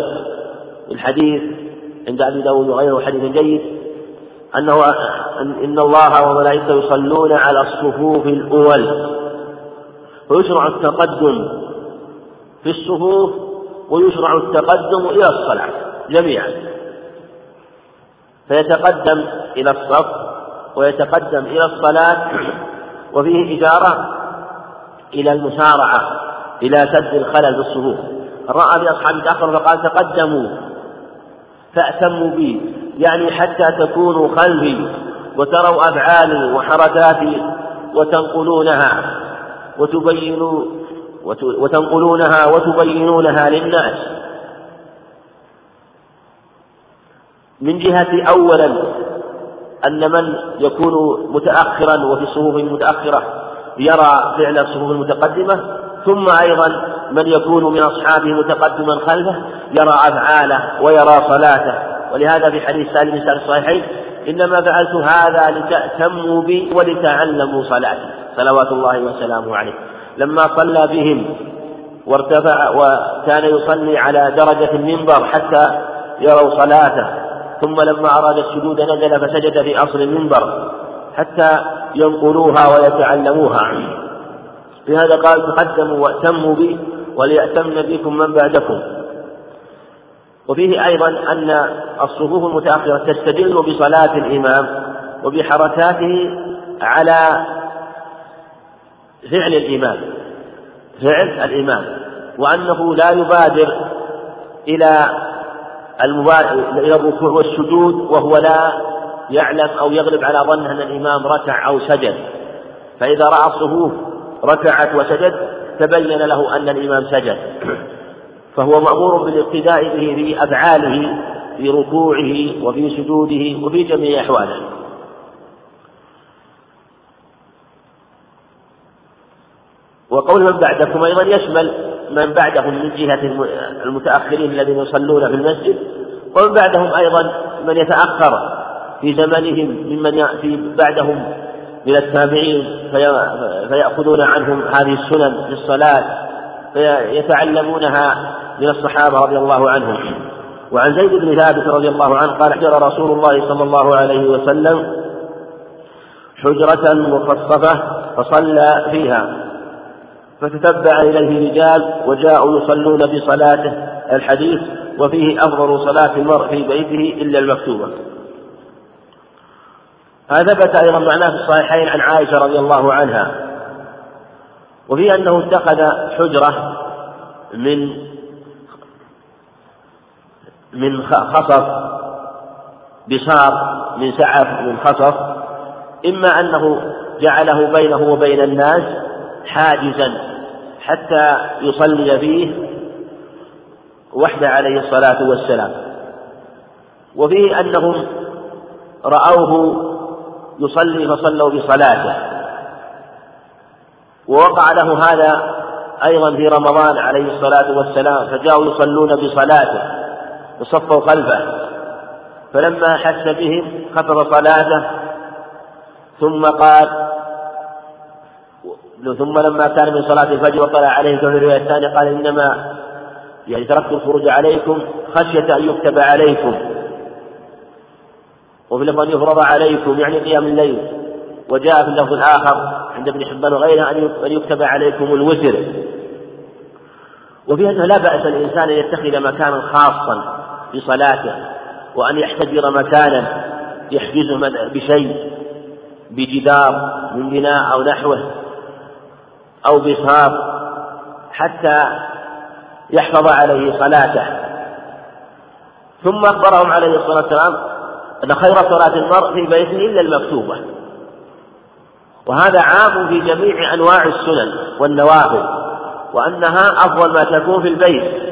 الحديث عند أبي داود وغيره حديث جيد. أنه إن الله وملائكته يصلون على الصفوف الأول. ويشرع التقدم في الصفوف ويشرع التقدم إلى الصلاة جميعا. فيتقدم إلى الصف ويتقدم إلى الصلاة وفيه إشارة إلى المسارعة إلى سد الخلل بالصفوف. رأى بأصحاب تأخر فقال تقدموا. فأتموا بي يعني حتى تكونوا خلفي وتروا أفعالي وحركاتي وتنقلونها وتبينوا وتنقلونها وتبينونها للناس. من جهة أولا أن من يكون متأخرا وفي الصفوف المتأخرة يرى فعل الصفوف المتقدمة ثم أيضا من يكون من أصحابه متقدما خلفه يرى أفعاله ويرى صلاته. ولهذا في حديث سالم بن الصحيحين إنما فعلت هذا لتأتموا بي ولتعلموا صلاتي. صلوات الله وسلامه عليه. لما صلى بهم وارتفع وكان يصلي على درجة المنبر حتى يروا صلاته ثم لما أراد السجود نزل فسجد في أصل المنبر حتى ينقلوها ويتعلموها. لهذا قال تقدموا وأتموا بي وليأتمن بكم من بعدكم. وفيه أيضا أن الصفوف المتأخرة تستدل بصلاة الإمام وبحركاته على فعل الإمام فعل الإمام وأنه لا يبادر إلى إلى الركوع والسجود وهو لا يعلم أو يغلب على ظنه أن الإمام ركع أو سجد. فإذا رأى الصفوف ركعت وسجد تبين له أن الإمام سجد. فهو مأمور بالاقتداء به في أفعاله في ركوعه وفي سجوده وفي جميع أحواله. وقول من بعدكم أيضا يشمل من بعدهم من جهة المتأخرين الذين يصلون في المسجد ومن بعدهم أيضا من يتأخر في زمنهم ممن يأتي بعدهم من التابعين فيأخذون عنهم هذه السنن في الصلاة فيتعلمونها من الصحابة رضي الله عنهم. وعن زيد بن ثابت رضي الله عنه قال حجر رسول الله صلى الله عليه وسلم حجرة مخصصة فصلى فيها فتتبع إليه رجال وجاءوا يصلون بصلاته الحديث وفيه أفضل صلاة المرء في بيته إلا المكتوبة. هذا ثبت أيضا معناه في الصحيحين عن عائشة رضي الله عنها وفي أنه اتخذ حجرة من من خصف بصار من سعف من خصف إما أنه جعله بينه وبين الناس حاجزا حتى يصلي فيه وحده عليه الصلاة والسلام. وفيه أنهم رأوه يصلي فصلوا بصلاته. ووقع له هذا أيضا في رمضان عليه الصلاة والسلام فجاءوا يصلون بصلاته وصفوا خلفه. فلما حس بهم خفض صلاته ثم قال ثم لما كان من صلاة الفجر وطلع عليه في الرواية الثانية قال إنما يعني تركت الخروج عليكم خشية أن يكتب عليكم. وفي لفظ أن يفرض عليكم يعني قيام الليل. وجاء في اللفظ الآخر عند ابن حبان وغيره أن يكتب عليكم الوتر وفي أنه لا بأس الإنسان أن يتخذ مكانا خاصا في صلاته وأن يحتجر مكانا يحجزه بشيء بجدار من بناء أو نحوه أو بساط حتى يحفظ عليه صلاته. ثم أخبرهم عليه الصلاة والسلام أن خير صلاة المرء في بيته إلا المكتوبة. وهذا عام في جميع أنواع السنن والنوافل وأنها أفضل ما تكون في البيت.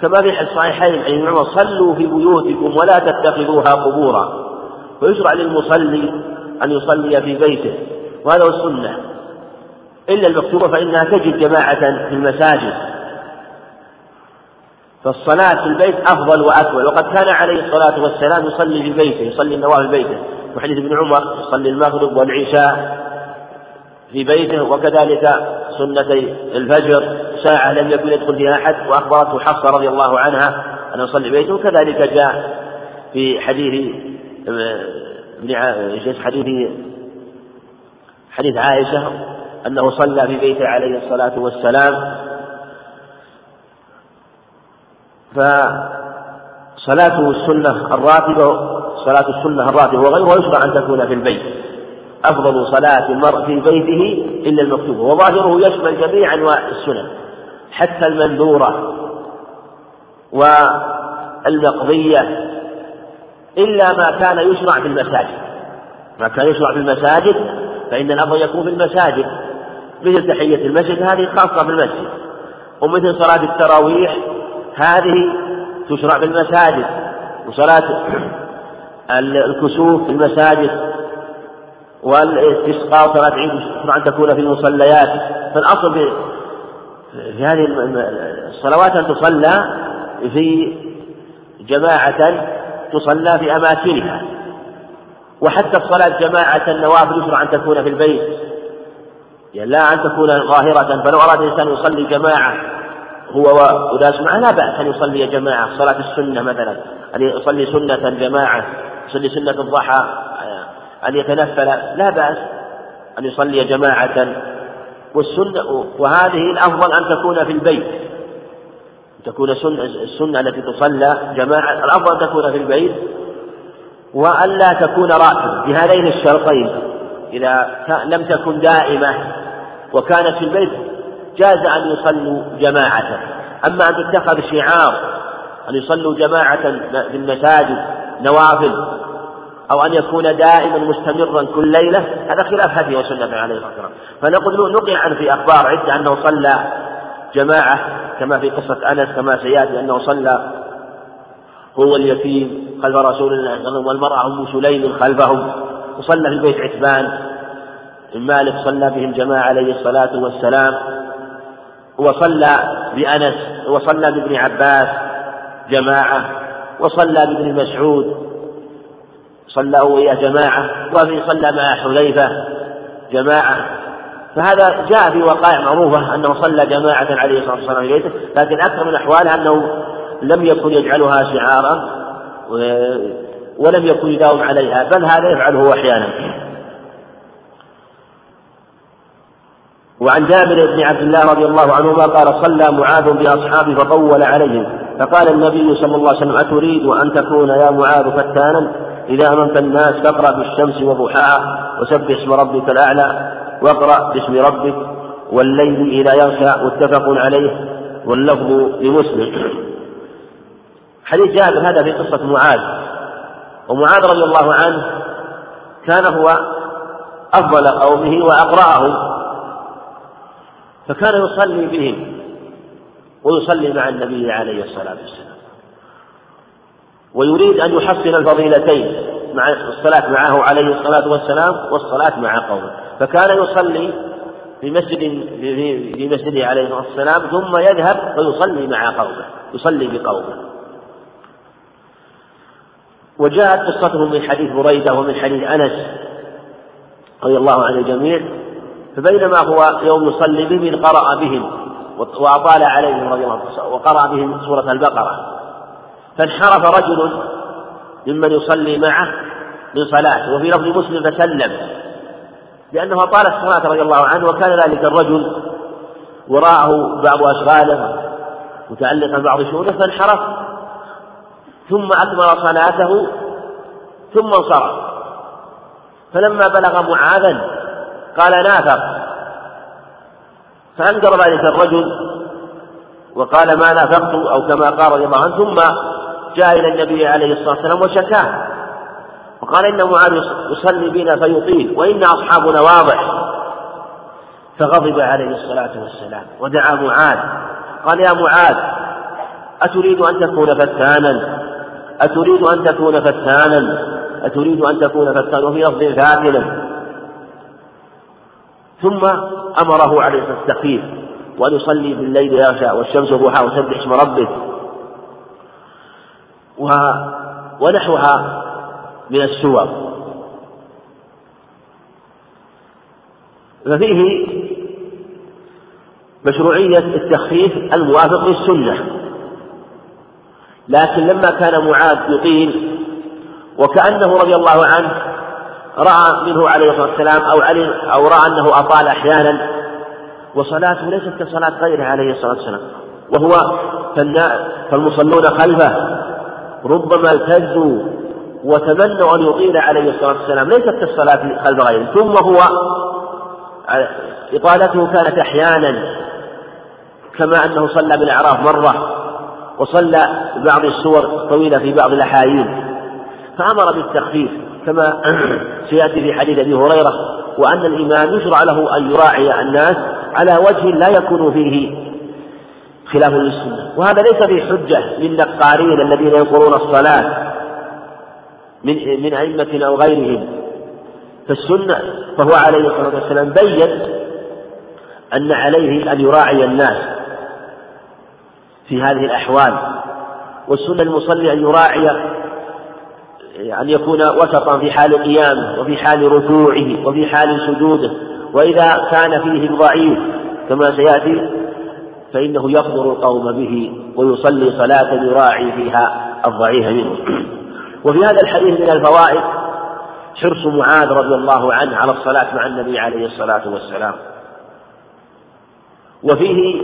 كما في الصحيحين عن عمر صلوا في بيوتكم ولا تتخذوها قبورا. ويشرع للمصلي أن يصلي في بيته وهذا هو السنة. إلا المكتوبة فإنها تجد جماعة في المساجد. فالصلاة في البيت أفضل وأكمل. وقد كان عليه الصلاة والسلام يصلي في بيته يصلي النوافل في بيته. وحديث ابن عمر يصلي المغرب والعشاء في بيته وكذلك سنتي الفجر. ساعة لم يكن يدخل فيها أحد وأخبرته حفصة رضي الله عنها أن يصلي بيته. وكذلك جاء في حديث ابن حديث حديث عائشة أنه صلى في بيته عليه الصلاة والسلام فصلاته السنة الراتبة صلاة السنة الراتبة وغيرها يشرع أن تكون في البيت. أفضل صلاة المرء في بيته إلا المكتوبة وظاهره يشمل جميع أنواع السنن حتى المنذورة والمقضية إلا ما كان يشرع في المساجد. ما كان يشرع في المساجد فإن الأفضل يكون في المساجد. مثل تحية المسجد هذه خاصة بالمسجد ومثل صلاة التراويح هذه تشرع في المساجد وصلاة الكسوف في المساجد والاستسقاء وصلاة عيد يشرع أن تكون في المصليات. فالأصل في هذه الصلوات أن تصلى في جماعة تصلى في أماكنها. وحتى الصلاة جماعة النوافل يشرع أن تكون في البيت. يعني لا أن تكون ظاهرة فلو أراد الإنسان يصلي جماعة. هو وأناس معه لا بأس أن يصلي جماعة صلاة السنة مثلا أن يصلي سنة جماعة يصلي سنة الضحى أن يتنفل لا بأس أن يصلي جماعة. والسنة وهذه الأفضل أن تكون في البيت. تكون سنة السنة التي تصلى جماعة الأفضل أن تكون في البيت. وألا تكون راتب بهذين الشرطين إذا لم تكن دائمة وكانت في البيت. جاز أن يصلوا جماعة. أما أن تتخذ شعار أن يصلوا جماعة في المساجد نوافل أو أن يكون دائما مستمرا كل ليلة هذا خلاف هدي وسنة عليه الصلاة والسلام. فنقول نقل في أخبار عدة أنه صلى جماعة كما في قصة أنس كما سيأتي أنه صلى هو اليتيم خلف رسول الله صلى الله عليه وسلم والمرأة أم سليم خلفهم وصلى في بيت عتبان. بن مالك صلى بهم جماعة عليه الصلاة والسلام. وصلى بأنس وصلى بابن عباس جماعة وصلى بابن مسعود. صلى وياه جماعة وفي صلى مع حذيفة جماعة. فهذا جاء في وقائع معروفة أنه صلى جماعة عليه الصلاة والسلام في بيته لكن أكثر من أحواله أنه لم يكن يجعلها شعارا ولم يكن يداوم عليها بل هذا يفعله أحيانا. وعن جابر بن عبد الله رضي الله عنهما قال صلى معاذ بأصحابه فطول عليهم. فقال النبي صلى الله عليه وسلم أتريد أن تكون يا معاذ فتانا؟ إذا أممت الناس فاقرأ بالشمس وضحاها وسبح اسم ربك الأعلى واقرأ باسم ربك والليل إذا يغشى. متفق عليه واللفظ لمسلم. حديث جابر هذا في قصة معاذ. ومعاذ رضي الله عنه كان هو أفضل قومه وأقرأهم. فكان يصلي بهم ويصلي مع النبي عليه الصلاة والسلام. ويريد أن يحصل الفضيلتين مع الصلاة معه عليه الصلاة والسلام والصلاة مع قومه. فكان يصلي في مسجد في مسجده عليه الصلاة والسلام ثم يذهب فيصلي مع قومه يصلي بقومه. وجاءت قصته من حديث بريدة ومن حديث أنس رضي الله عن الجميع. فبينما هو يوم يصلي بهم قرأ بهم وأطال عليهم رضي الله عنه وقرأ بهم سورة البقرة. فانحرف رجل ممن يصلي معه من صلاته وفي لفظ مسلم فسلم لأنه أطال الصلاة رضي الله عنه وكان ذلك الرجل وراءه بعض أشغاله متعلقا ببعض شؤونه فانحرف. ثم أكمل صلاته ثم انصرف. فلما بلغ معاذا قال نافق فأنكر ذلك الرجل وقال ما نافقت أو كما قال رضي الله عنه ثم جاء إلى النبي عليه الصلاة والسلام وشكاه. وقال إن معاذ يصلي بنا فيطيل وإن أصحابنا واضح. فغضب عليه الصلاة والسلام ودعا معاذ. قال يا معاذ أتريد أن تكون فتانا؟ أتريد أن تكون فتانا؟ أتريد أن تكون فتانا؟ وفي لفظ فاتنا ثم أمره عليه الصلاة وأن يصلي بالليل يغشى والشمس ضحاها وسبح اسم ربك و ونحوها من السور. ففيه مشروعية التخفيف الموافق للسنة. لكن لما كان معاذ يطيل وكأنه رضي الله عنه رأى منه عليه الصلاة والسلام أو علي أو رأى أنه أطال أحيانا وصلاته ليست كصلاة غيره عليه الصلاة والسلام وهو فالمصلون خلفه ربما التزوا وتمنوا أن يطيل عليه الصلاة والسلام ليست كالصلاة خلف غيره ثم هو إطالته كانت أحيانا كما أنه صلى بالأعراف مرة وصلى بعض السور الطويلة في بعض الأحايين فأمر بالتخفيف كما سيأتي في حديث أبي هريرة وأن الإمام يشرع له أن يراعي الناس على وجه لا يكون فيه خلاف للسنة. وهذا ليس في حجة للنقارين الذين ينقرون الصلاة من من أئمة أو غيرهم. فالسنة فهو عليه الصلاة والسلام بين أن عليه أن يراعي الناس في هذه الأحوال والسنة المصلي أن يراعي أن يكون وسطا في حال قيامه وفي حال ركوعه وفي حال سجوده. وإذا كان فيه ضعيف كما سيأتي فإنه يحضر القوم به ويصلي صلاة يراعي فيها الضعيف منه. وفي هذا الحديث من الفوائد حرص معاذ رضي الله عنه على الصلاة مع النبي عليه الصلاة والسلام. وفيه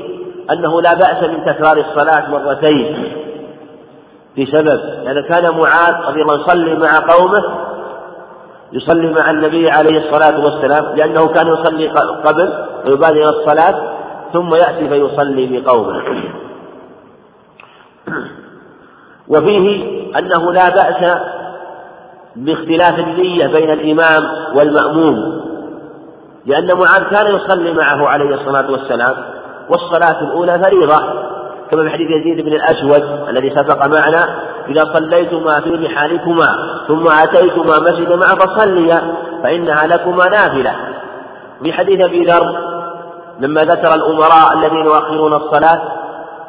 أنه لا بأس من تكرار الصلاة مرتين. بسبب لأن كان معاذ رضي الله يصلي مع قومه يصلي مع النبي عليه الصلاة والسلام لأنه كان يصلي قبل ويبادر إلى الصلاة ثم يأتي فيصلي بقومه. وفيه أنه لا بأس باختلاف النية بين الإمام والمأموم لأن معاذ كان يصلي معه عليه الصلاة والسلام والصلاة الأولى فريضة. كما في حديث يزيد بن الأسود الذي سبق معنا إذا صليتما في رحالكما ثم أتيتما مسجد معه فصليا فإنها لكما نافلة. في حديث أبي ذر لما ذكر الأمراء الذين يؤخرون الصلاة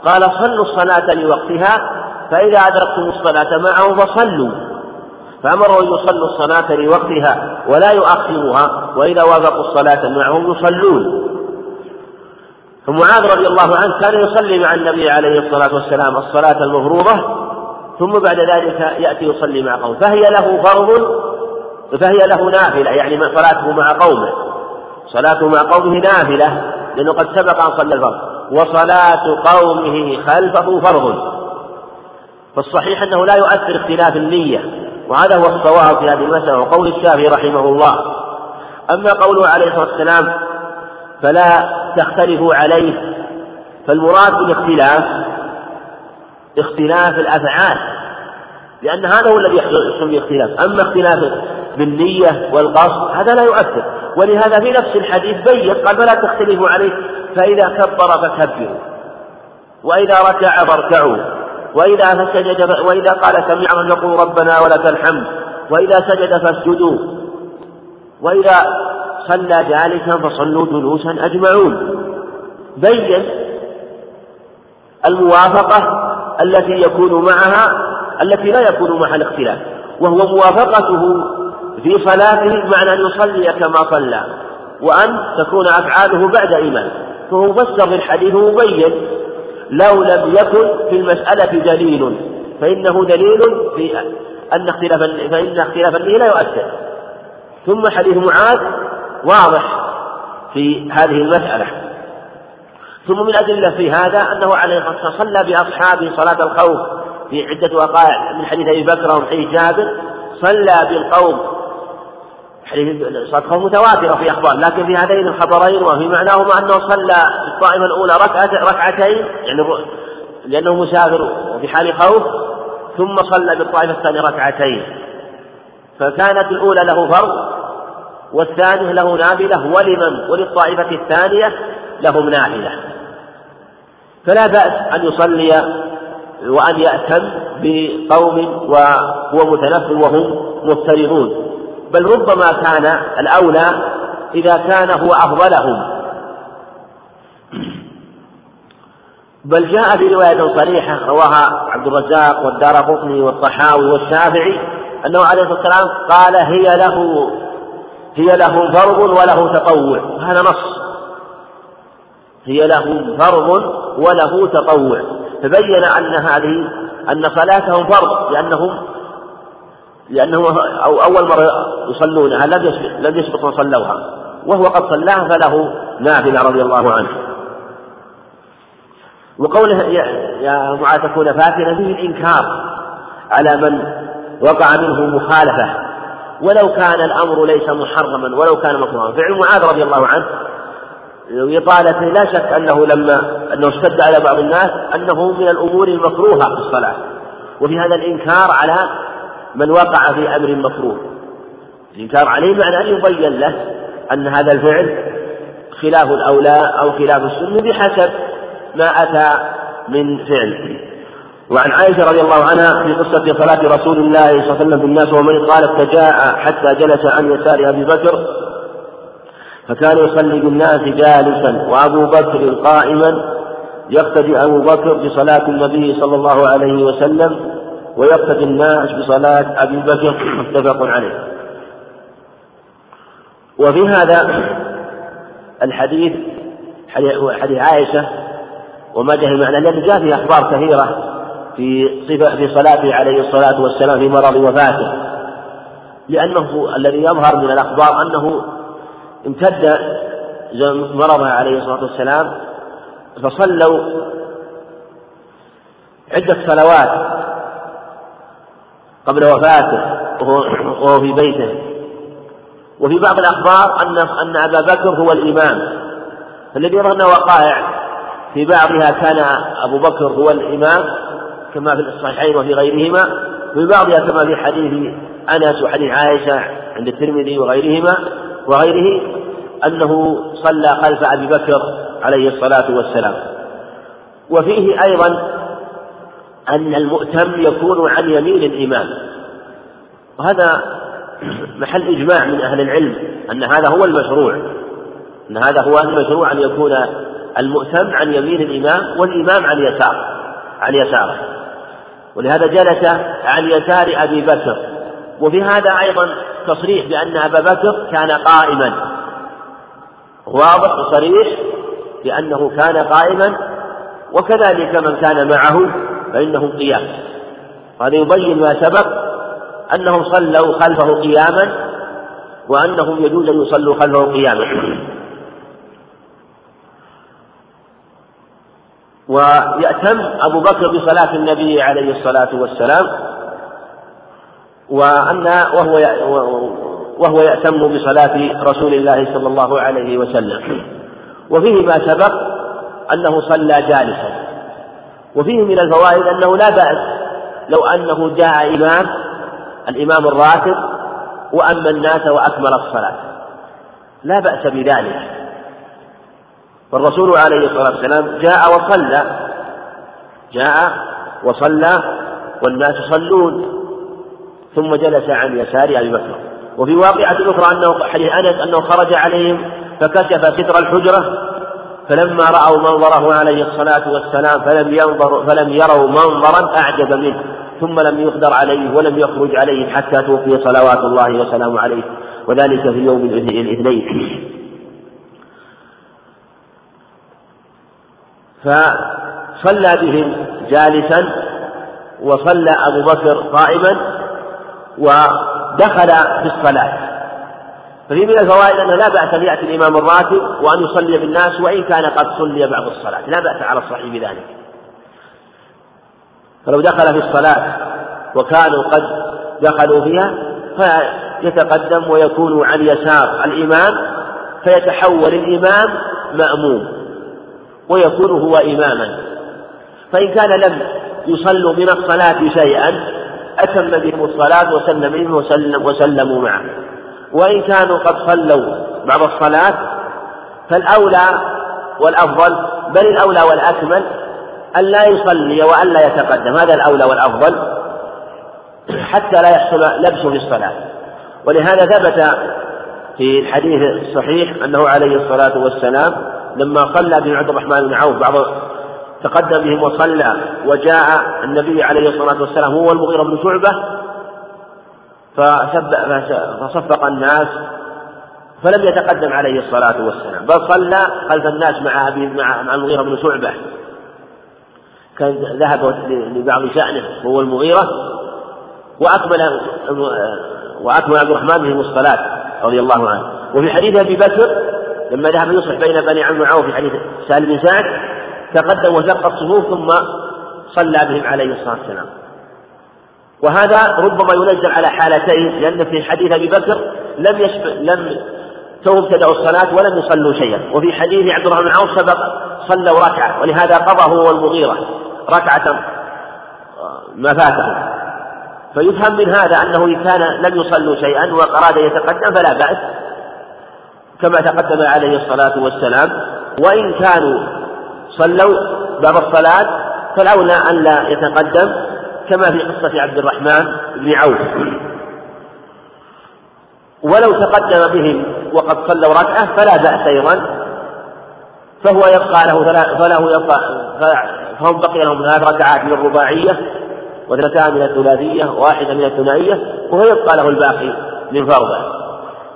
قال صلوا الصلاة لوقتها فإذا أدركتم الصلاة معه فصلوا. فأمروا أن يصلوا الصلاة لوقتها ولا يؤخرها وإذا وافقوا الصلاة معهم يصلون. فمعاذ رضي الله عنه كان يصلي مع النبي عليه الصلاة والسلام الصلاة المفروضة ثم بعد ذلك يأتي يصلي مع قومه. فهي له فرض فهي له نافلة يعني صلاته مع قومه. صلاته مع قومه نافلة لأنه قد سبق أن صلى الفرض. وصلاة قومه خلفه فرض. فالصحيح أنه لا يؤثر اختلاف النية وهذا هو الصواب في هذه المسألة وقول الشافعي رحمه الله. أما قوله عليه الصلاة والسلام فلا تختلفوا عليه. فالمراد بالاختلاف اختلاف الأفعال لأن هذا هو الذي يحصل باختلاف أما اختلاف بالنية والقصد هذا لا يؤثر. ولهذا في نفس الحديث بين قال فلا تختلفوا عليه فإذا كبر فكبروا وإذا ركع فاركعوا وإذا سجد وإذا قال سمع من يقول ربنا ولك الحمد وإذا سجد فاسجدوا وإذا صلى جالسا فصلوا جلوسا أجمعون. بين الموافقة التي يكون معها التي لا يكون معها الاختلاف وهو موافقته في صلاته بمعنى أن يصلي كما صلى وأن تكون أفعاله بعد إيمان فهو فسر الحديث مبين لو لم يكن في المسألة دليل فإنه دليل في أن اختلاف فإن اختلاف لا يؤثر. ثم حديث معاذ واضح في هذه المسألة. ثم من الأدلة في هذا أنه عليه الصلاة والسلام صلى بأصحابه صلاة الخوف في عدة وقائع من حديث أبي بكر وحديث جابر صلى بالقوم. حديث صلاة الخوف متواترة في أخبار لكن في هذين الخبرين وفي معناهما أنه صلى في الطائفة الأولى ركعة ركعتين يعني لأنه مسافر وفي حال خوف ثم صلى بالطائفة الثانية ركعتين. فكانت الأولى له فرض والثانية له نافلة ولمن؟ وللطائفة الثانية لهم نافلة فلا بأس أن يصلي وأن يأتم بقوم وهو متنفل وهم مضطربون. بل ربما كان الأولى إذا كان هو أفضلهم. بل جاء في رواية صريحة رواها عبد الرزاق والدار قطني والطحاوي والشافعي أنه عليه الصلاة والسلام قال هي له هي له فرض وله تطوع. هذا نص. هي له فرض وله تطوع. فبين أن هذه أن صلاتهم فرض لأنهم لأنه أو أول مرة يصلونها لم يسبق لم يسبق من صلوها. وهو قد صلاها فله نافلة رضي الله عنه. وقوله يا, يا معاذ تكون فاتنة فيه الإنكار على من وقع منه مخالفة. ولو كان الأمر ليس محرما ولو كان مكروها. فعل معاذ رضي الله عنه وإطالته لا شك أنه لما أنه اشتد على بعض الناس أنه من الأمور المكروهة في الصلاة. وفي هذا الإنكار على من وقع في أمر مكروه. الإنكار عليه معنى أن يبين له أن هذا الفعل خلاف الأولى أو خلاف السنة بحسب ما أتى من فعل. وعن عائشة رضي الله عنها في قصة صلاة رسول الله صلى الله عليه وسلم بالناس ومن قالت فجاء حتى جلس عن يسار أبي بكر فكان يصلي بالناس جالسا وأبو بكر قائما يقتدي أبو بكر بصلاة النبي صلى الله عليه وسلم ويقتدي الناس بصلاة أبي بكر متفق عليه. وفي هذا الحديث حديث عائشة وما جاء معنى الذي جاء فيه أخبار كثيرة. في صفة في صلاته عليه الصلاة والسلام في مرض وفاته. لأنه الذي يظهر من الأخبار أنه امتد مرضه عليه الصلاة والسلام فصلوا عدة صلوات قبل وفاته وهو في بيته. وفي بعض الأخبار أن أن أبا بكر هو الإمام. فالذي أنه وقائع في بعضها كان أبو بكر هو الإمام كما في الصحيحين وفي غيرهما وفي بعضها كما في حديث أنس وحديث عائشة عند الترمذي وغيرهما وغيره أنه صلى خلف أبي بكر عليه الصلاة والسلام. وفيه أيضا أن المؤتم يكون عن يمين الإمام. وهذا محل إجماع من أهل العلم أن هذا هو المشروع أن هذا هو المشروع أن يكون المؤتم عن يمين الإمام والإمام عن يسار عن يساره. ولهذا جلس عن يسار أبي بكر. وفي هذا أيضا تصريح بأن أبا بكر كان قائما. واضح وصريح بأنه كان قائما وكذلك من كان معه فإنه قيام. هذا يبين ما سبق أنهم صلوا خلفه قياما وأنهم يجوز أن يصلوا خلفه قياما. ويأتم أبو بكر بصلاة النبي عليه الصلاة والسلام وأن وهو وهو يأتم بصلاة رسول الله صلى الله عليه وسلم. وفيه ما سبق أنه صلى جالسا. وفيه من الفوائد أنه لا بأس لو أنه جاء إمام الإمام الراتب وأما الناس وأكمل الصلاة. لا بأس بذلك. فالرسول عليه الصلاة والسلام جاء وصلى. جاء وصلى والناس يصلون. ثم جلس عن يسار أبي بكر. وفي واقعة أخرى أنه حديث أنس أنه خرج عليهم فكشف ستر الحجرة. فلما رأوا منظره عليه الصلاة والسلام فلم ينظر فلم يروا منظرا أعجب منه. ثم لم يقدر عليه ولم يخرج عليه حتى توفي صلوات الله وسلامه عليه. وذلك في يوم الاثنين. فصلى بهم جالسا وصلى أبو بكر قائما ودخل في الصلاة. ففي من الفوائد أنه لا بأس أن يأتي الإمام الراتب وأن يصلي بالناس وإن كان قد صلي بعض الصلاة. لا بأس على الصحيح بذلك. فلو دخل في الصلاة وكانوا قد دخلوا فيها فيتقدم ويكون عن يسار الإمام فيتحول الإمام مأموم. ويكون هو إماما. فإن كان لم يصلوا من الصلاة شيئا أتم بهم الصلاة وسلم بهم وسلم وسلموا معه. وإن كانوا قد صلوا بعض الصلاة فالأولى والأفضل بل الأولى والأكمل أن لا يصلي وأن لا يتقدم. هذا الأولى والأفضل حتى لا يحصل لبس في الصلاة. ولهذا ثبت في الحديث الصحيح أنه عليه الصلاة والسلام لما صلى بن عبد الرحمن بن عوف بعض تقدم بهم وصلى وجاء النبي عليه الصلاة والسلام هو المغيرة بن شعبة فصفق الناس فلم يتقدم عليه الصلاة والسلام بل صلى خلف الناس مع أبي مع, المغيرة بن شعبة. كان ذهب لبعض شأنه وهو المغيرة وأكمل وأكمل عبد الرحمن بهم الصلاة رضي الله عنه. وفي حديث أبي بكر لما ذهب يصلح بين بني عمرو وعوف في حديث سالم بن سعد تقدم وشق الصفوف ثم صلى بهم عليه الصلاة والسلام. وهذا ربما ينزل على حالتين لأن في حديث أبي بكر لم يشف... لم تو ابتدأوا الصلاة ولم يصلوا شيئا. وفي حديث عبد الرحمن بن عوف سبق صلوا ركعة ولهذا قضى هو والمغيرة ركعة ما فاته. فيفهم من هذا أنه إن كان لم يصلوا شيئا وأراد يتقدم فلا بأس. كما تقدم عليه الصلاة والسلام. وإن كانوا صلوا بعد الصلاة فالأولى أن لا يتقدم كما في قصة عبد الرحمن بن عوف. ولو تقدم بهم وقد صلوا ركعة فلا بأس أيضا. فهو يبقى له فله يبقى فهم بقي لهم ثلاث ركعات من الرباعية واثنتان من الثلاثية وواحدة من الثنائية وهو يبقى له الباقي من فرضه.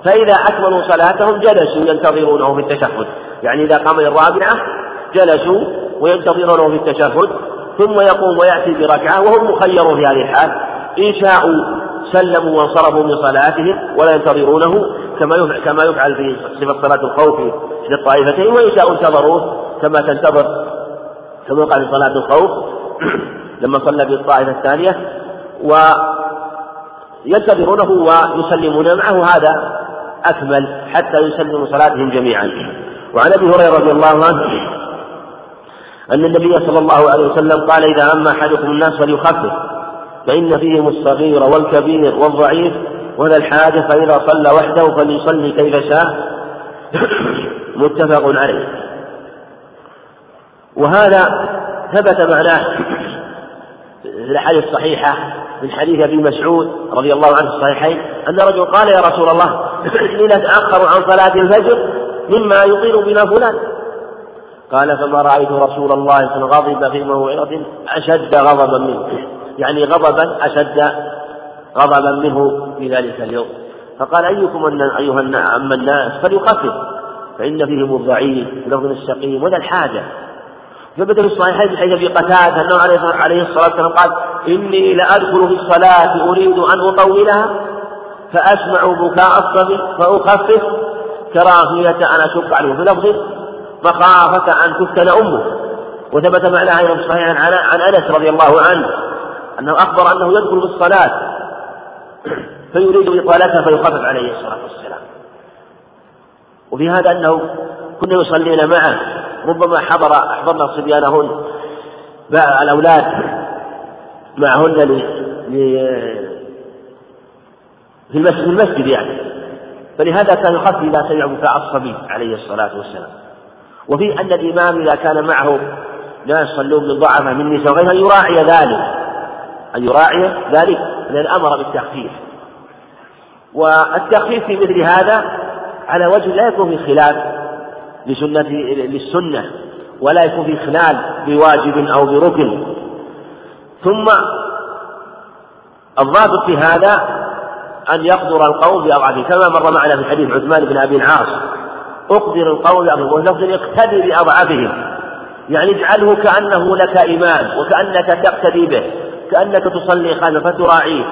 فإذا أكملوا صلاتهم جلسوا ينتظرونه في التشهد. يعني إذا قام الرابعة جلسوا وينتظرونه في التشهد ثم يقوم ويأتي بركعة وهم مخيرون في هذه الحال. إن شاءوا سلموا وانصرفوا من صلاتهم ولا ينتظرونه كما كما يفعل في صفة صلاة الخوف في الطائفتين وإن شاءوا انتظروه كما تنتظر كما قال في صلاة الخوف لما صلى في الطائفة الثانية وينتظرونه ويسلمون معه. هذا أكمل حتى يسلموا صلاتهم جميعا. وعن أبي هريرة رضي الله عنه أن النبي صلى الله عليه وسلم قال إذا أما أحدكم الناس فليخفف فإن فيهم الصغير والكبير والضعيف وذا الحاجة فإذا صلى وحده فليصلي كيف شاء. متفق عليه. وهذا ثبت معناه في الأحاديث الصحيحة من حديث أبي مسعود رضي الله عنه في الصحيحين أن رجل قال يا رسول الله إني لأتأخر عن صلاة الفجر مما يطيل بنا فلان. قال فما رأيت رسول الله صلى غضب في موعظة أشد غضبا منه. يعني غضبا أشد غضبا منه في ذلك اليوم. فقال أيكم أن أيها أما الناس فليخفف فإن فيهم الضعيف لفظ السقيم ولا الحاجة. ثبت في الصحيحين من حديث أبي قتادة أنه عليه الصلاه والسلام قال إني لأدخل في الصلاة أريد أن أطولها فأسمع بكاء الصبي فأخفف كراهية أن اشق عليه. في لفظ مخافة أن تفتن أمه. وثبت معناها أيضا في الصحيح عن أنس رضي الله عنه أنه أخبر أنه يدخل في الصلاة فيريد إطالتها فيخفف عليه الصلاة والسلام. وفي هذا أنه كنا يصلين معه ربما حضر أحضرنا صبيانهن الأولاد معهن في المسجد, المسجد يعني. فلهذا كان يخاف إذا سمع بكاء الصبي عليه الصلاة والسلام. وفي أن الإمام إذا كان معه ناس يصلون من ضعفة من النساء وغيرها يراعي ذلك. أن يراعي ذلك لأن أمر بالتخفيف. والتخفيف في مثل هذا على وجه لا يكون في خلاف لسنة للسنة ولا يكون في خلال بواجب أو بركن. ثم الضابط في هذا أن يقدر القوم بأضعافه كما مر معنا في حديث عثمان بن أبي العاص. أقدر القوم بأضعافهم ولفظ اقتدي بأضعافهم يعني اجعله كأنه لك إمام وكأنك تقتدي به كأنك تصلي خلفه فتراعيه.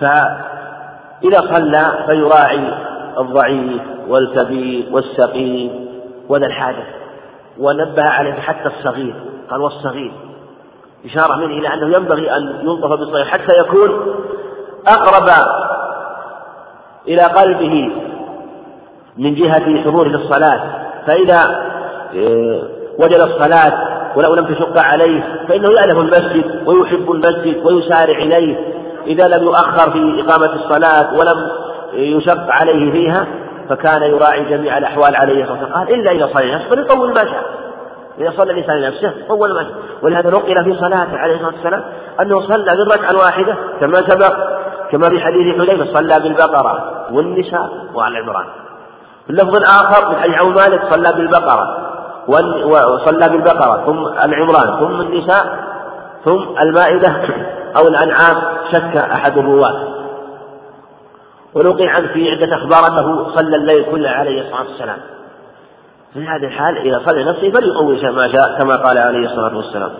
فإذا صلى فيراعي. الضعيف والكبير والسقيم وذا الحاجة. ونبه عليه حتى الصغير. قال والصغير. إشارة منه إلى أنه ينبغي أن يلطف بالصغير حتى يكون أقرب إلى قلبه من جهة حضوره للصلاة. فإذا آه، وجد الصلاة ولو لم تشق عليه فإنه يألف المسجد ويحب المسجد ويسارع إليه. إذا لم يؤخر في إقامة الصلاة ولم يشق عليه فيها فكان يراعي جميع الأحوال عليه الصلاة والسلام قال إلا إذا صلى نفسه فليطول ما شاء. إذا صلى الإنسان لنفسه طول ما شاء. ولهذا نقل في صلاته عليه الصلاة والسلام أنه صلى بالركعة الواحدة كما سبق كما في حديث حذيفة صلى بالبقرة والنساء وآل عمران في اللفظ الآخر من حديث عون مالك صلى بالبقرة وصلى بالبقرة ثم العمران ثم النساء ثم المائدة أو الأنعام شك أحد الرواة ونقل عنه في عدة أخبار أنه صلى الليل كله عليه الصلاة والسلام. في هذه الحال إذا صلى نفسه فليطول ما شاء كما قال عليه الصلاة والسلام.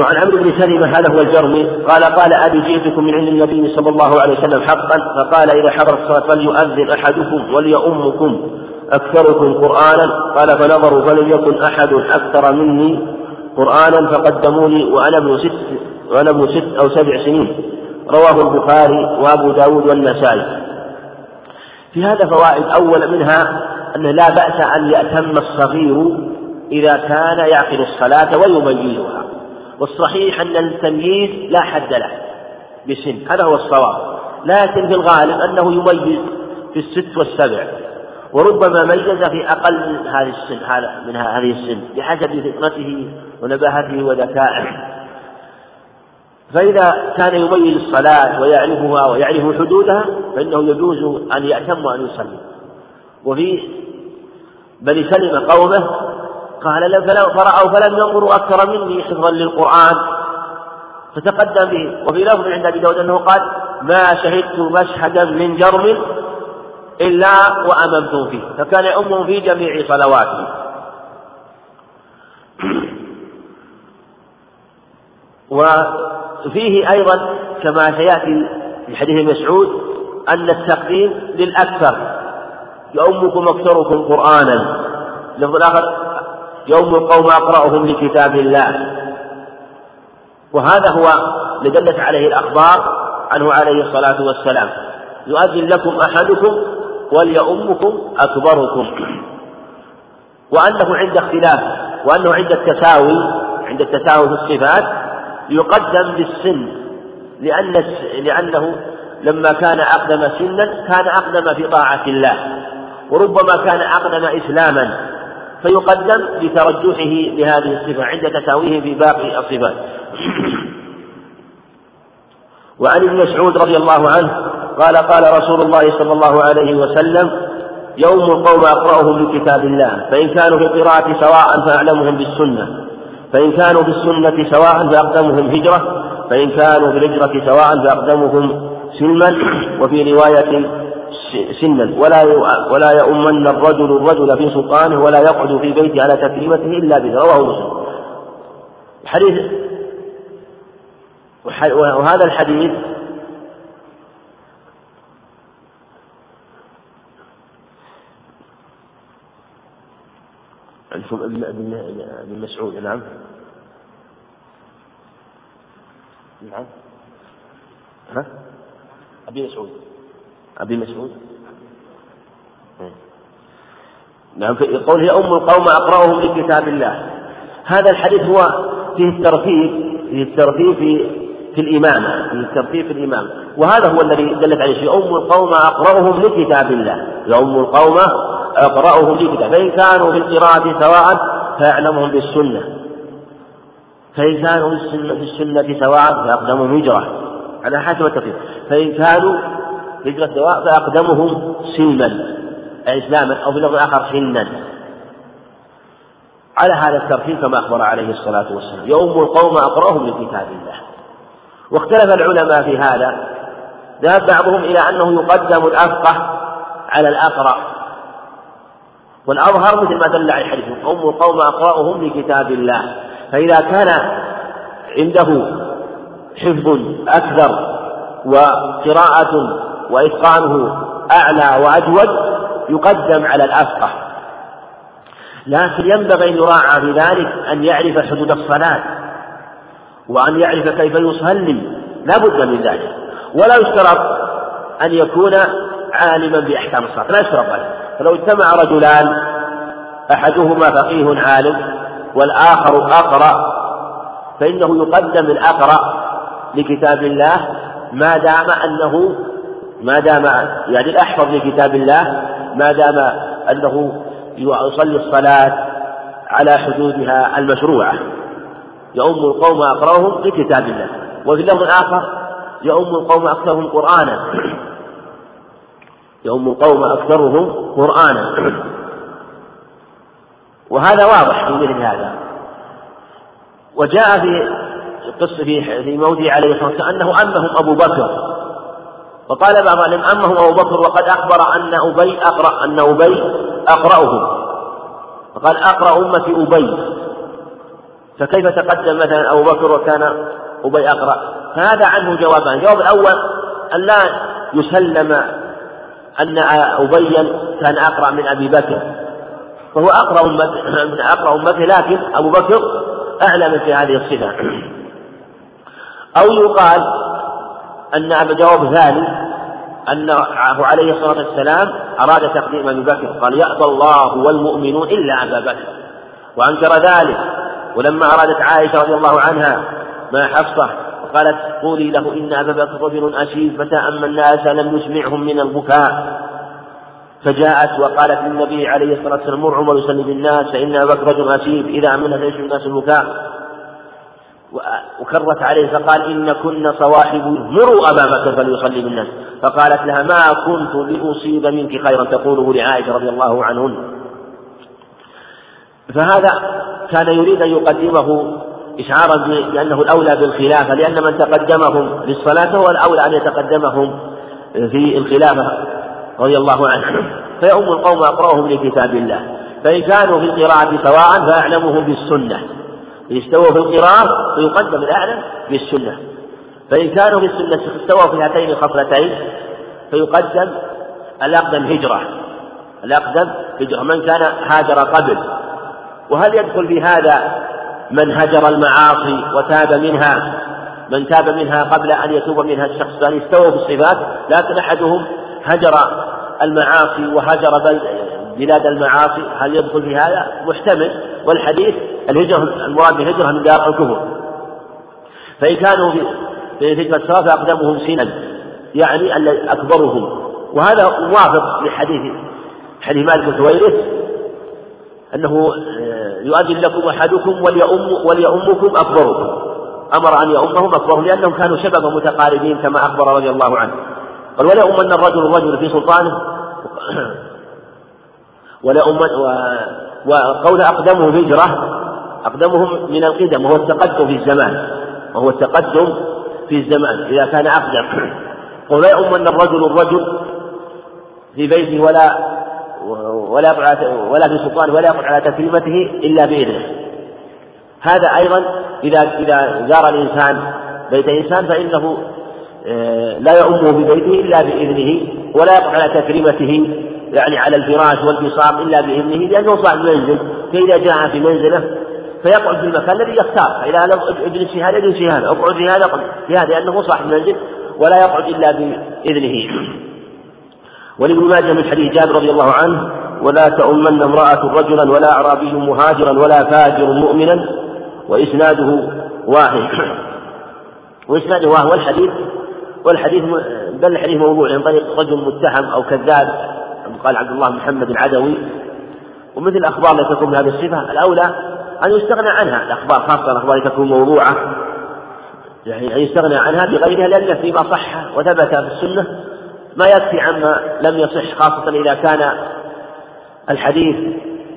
وعن عمرو بن سلمة هذا هو الجرمي قال قال أبي جئتكم من عند النبي صلى الله عليه وسلم حقا؟ فقال إذا حضرت الصلاة فليؤذن أحدكم وليؤمكم أكثركم قرآنا. قال فنظروا فلم يكن أحد أكثر مني قرآنا فقدموني وأنا ابن ست وأنا ابن ست أو سبع سنين. رواه البخاري وأبو داود والنسائي. في هذا فوائد أول منها أنه لا بأس أن يأتم الصغير إذا كان يعقل الصلاة ويميزها. والصحيح أن التمييز لا حد له بسن هذا هو الصواب. لكن في الغالب أنه يميز في الست والسبع. وربما ميز في أقل هذه السن من هذه السن بحسب فطنته ونباهته وذكائه. فإذا كان يميز الصلاة ويعرفها ويعرف حدودها فإنه يجوز أن يأتم وأن يصلي. وفي بني سلم قومه قال فرأوا فلم ينظروا أكثر مني حفظا للقرآن. فتقدم به. وفي لفظ عند أبي داود أنه قال ما شهدت مشهدا من جرم إلا وأممت فيه. فكان يؤمهم في جميع صلواته. وفيه أيضا كما سيأتي في حديث مسعود أن التقديم للأكثر يؤمكم أكثركم قرآنا. اللفظ الآخر يوم القوم أقرأهم لكتاب الله. وهذا هو الذي دلت عليه الأخبار عنه عليه الصلاة والسلام. يؤذن لكم أحدكم وليؤمكم أكبركم. وأنه عند اختلاف وأنه عند التساوي عند التساوي في الصفات يقدم بالسن لأن لأنه لما كان أقدم سنا كان أقدم في طاعة الله وربما كان أقدم إسلاما فيقدم لترجحه لهذه الصفة عند تساويه في باقي الصفات. وعن ابن مسعود رضي الله عنه قال قال رسول الله صلى الله عليه وسلم يوم القوم أقرأهم بكتاب الله فإن كانوا في القراءة سواء فأعلمهم بالسنة. فإن كانوا بالسنة سواء فأقدمهم هجرة فإن كانوا بالهجرة سواء فأقدمهم سلما وفي رواية سنا. ولا ولا يؤمن الرجل الرجل في سلطانه ولا يقعد في بيته على تكريمته إلا به رواه مسلم. حديث وهذا الحديث ابن مسعود نعم. نعم. ها؟ أبي مسعود. أبي مسعود؟ نعم في قوله يا أم القوم أقرأهم لكتاب الله. هذا الحديث هو فيه الترتيب فيه الترتيب في في الإمامة في الترتيب في الإمامة وهذا هو الذي دلت عليه يؤم القوم أقرأهم لكتاب الله. يؤم القوم أقرأهم لكتاب فإن كانوا في القراءة سواء فيعلمهم بالسنة. فإن كانوا في السنة, سواء فأقدمهم هجرة. على حسب الترتيب فإن كانوا هجرة سواء فأقدمهم سلما أي إسلاما أو في لفظ آخر سنا على هذا الترتيب كما أخبر عليه الصلاة والسلام. يؤم القوم أقرأهم لكتاب الله. واختلف العلماء في هذا. ذهب بعضهم إلى أنه يقدم الأفقه على الأقرأ. والأظهر مثل ما دل عليه الحديث. أم القوم أقرأهم لكتاب الله. فإذا كان عنده حفظ أكثر وقراءة وإتقانه أعلى وأجود يقدم على الأفقه. لكن ينبغي أن يراعى في ذلك أن يعرف حدود الصلاة وأن يعرف كيف يصلي لا بد من ذلك. ولا يشترط أن يكون عالما بأحكام الصلاة. لا يشترط. ذلك فلو اجتمع رجلان أحدهما فقيه عالم والآخر أقرأ فإنه يقدم الأقرأ لكتاب الله ما دام أنه ما دام يعني الأحفظ لكتاب الله ما دام أنه يصلي الصلاة على حدودها المشروعة. يؤم القوم أقرأهم لكتاب الله. وفي اللفظ الآخر يؤم القوم أكثرهم قرآنا. يؤم القوم أكثرهم قرآنا. وهذا واضح في مثل هذا. وجاء في قصة في في موضع عليه الصلاة والسلام أنه أمهم أبو بكر. وقال بعض العلم أمهم أبو بكر وقد أخبر أن أبي أقرأ أن أبي أقرأهم. فقال أقرأ أمتي أبي. فكيف تقدم مثلا أبو بكر وكان أبي أقرأ؟ فهذا عنه جوابان. الجواب الأول أن لا يسلم أن أبيا كان أقرأ من أبي بكر. فهو أقرأ من أقرأ أمته لكن أبو بكر أعلى في هذه الصفة. أو يقال أن أبا جواب ثاني أنه عليه الصلاة والسلام أراد تقديم أبي بكر قال يأبى الله والمؤمنون إلا أبا بكر. وأنكر ذلك. ولما أرادت عائشة رضي الله عنها مع حفصة وقالت قولي له إن أبا بكر رجل أشيب متى أما الناس لم يسمعهم من البكاء. فجاءت وقالت للنبي عليه الصلاة والسلام مر عمر يصلي بالناس فإن أبا بكر رجل أشيب إذا أمنا فيشفي الناس البكاء وكرت عليه فقال إن كن صواحب مروا أبا بكر فليصلي بالناس. فقالت لها ما كنت لأصيب منك خيرا تقوله لعائشة رضي الله عنهن. فهذا كان يريد أن يقدمه إشعارا بأنه الأولى بالخلافة لأن من تقدمهم للصلاة هو الأولى أن يتقدمهم في الخلافة. رضي الله عنه. فيؤم القوم أقرأهم لكتاب الله. فإن كانوا في القراءة سواء فأعلمهم بالسنة. استووا في القراءة فيقدم الأعلم بالسنة. فإن كانوا في السنة استووا في هاتين الخصلتين فيقدم الأقدم هجرة الأقدم هجرة من كان هاجر قبل. وهل يدخل في هذا من هجر المعاصي وتاب منها؟ من تاب منها قبل أن يتوب منها الشخص. الثاني استووا في الصفات لكن أحدهم هجر المعاصي وهجر بلاد المعاصي. هل يدخل في هذا؟ محتمل. والحديث الهجرة المراد بالهجرة من دار الكفر. فإن كانوا في هجرة السواء فأقدمهم سنا يعني أكبرهم. وهذا موافق لحديث حديث مالك سويرس أنه آه، يؤذن لكم أحدكم وليؤم وليؤمكم أكبركم. أمر أن يؤمهم أكبرهم لأنهم كانوا شبابا متقاربين كما أخبر رضي الله عنه. قال ولا أمن الرجل الرجل في سلطانه. ولا أمن وقول أقدمهم هجرة أقدمهم من القدم وهو التقدم في الزمان وهو التقدم في الزمان إذا كان أقدم. ولا يؤمن الرجل الرجل في بيته ولا ولا ولا في سلطانه ولا يقع على تكريمته إلا بإذنه. هذا أيضا إذا إذا زار الإنسان بيت إنسان فإنه لا يؤمه ببيته إلا بإذنه ولا يقع على تكريمته يعني على الفراش والبساط إلا بإذنه لأنه صاحب منزل. فإذا جاء في منزله فيقعد في المكان الذي يختار. فإذا لم اجلس في هذا اجلس في هذا. اقعد في هذا اقعد في هذا لأنه صاحب منزل ولا يقعد إلا بإذنه. ولابن ماجه من حديث جابر رضي الله عنه ولا تؤمن امرأة رجلا ولا أعرابي مهاجرا ولا فاجر مؤمنا. وإسناده واحد. وإسناده وهو الحديث والحديث بل الحديث موضوع عن طريق رجل متهم أو كذاب قال عبد الله محمد العدوي. ومثل الأخبار التي تكون بهذه الصفة الأولى أن يستغنى عنها. الأخبار خاصة الأخبار التي تكون موضوعة. يعني أن يستغنى عنها بغيرها لأن فيما صح وثبت في السنة ما يكفي عما لم يصح خاصة إذا كان الحديث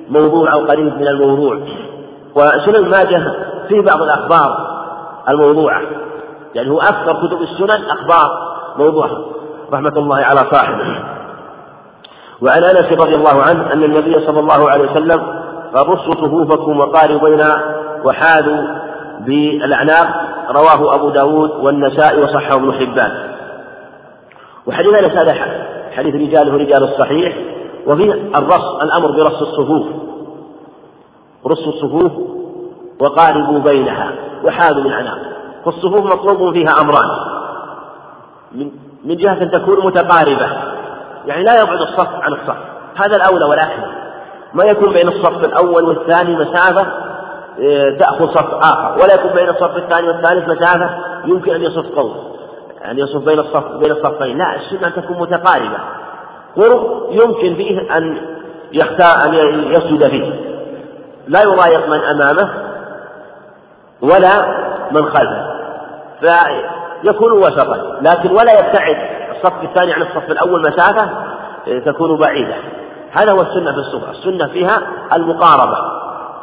موضوع أو قريب من الموضوع. وسنن ماجه في بعض الأخبار الموضوعة. يعني هو أكثر كتب السنن أخبار موضوعة رحمة الله على صاحبه. وعن أنس رضي الله عنه أن النبي صلى الله عليه وسلم قال رصوا صفوفكم وقاربوا بين وحادوا بالأعناق رواه أبو داود والنسائي وصححه ابن حبان. وحديث أنس هذا حديث رجاله رجال الصحيح وفيه الرص الأمر برص الصفوف. رص الصفوف وقاربوا بينها وحادوا بالأعناق. فالصفوف مطلوب فيها أمران. من من جهة أن تكون متقاربة. يعني لا يبعد الصف عن الصف. هذا الأولى والأكمل ما يكون بين الصف الأول والثاني مسافة آه، تأخذ صف آخر. ولا يكون بين الصف الثاني والثالث مسافة. يمكن أن يصف قوم. أن يصف بين الصف بين الصفين. لا السنة أن تكون متقاربة. قرب يمكن فيه أن يختار أن يسجد فيه. لا يضايق من أمامه ولا من خلفه. فيكون وسطا. لكن ولا يبتعد الصف الثاني عن الصف الأول مسافة تكون بعيدة. هذا هو السنة في الصفوف. السنة فيها المقاربة.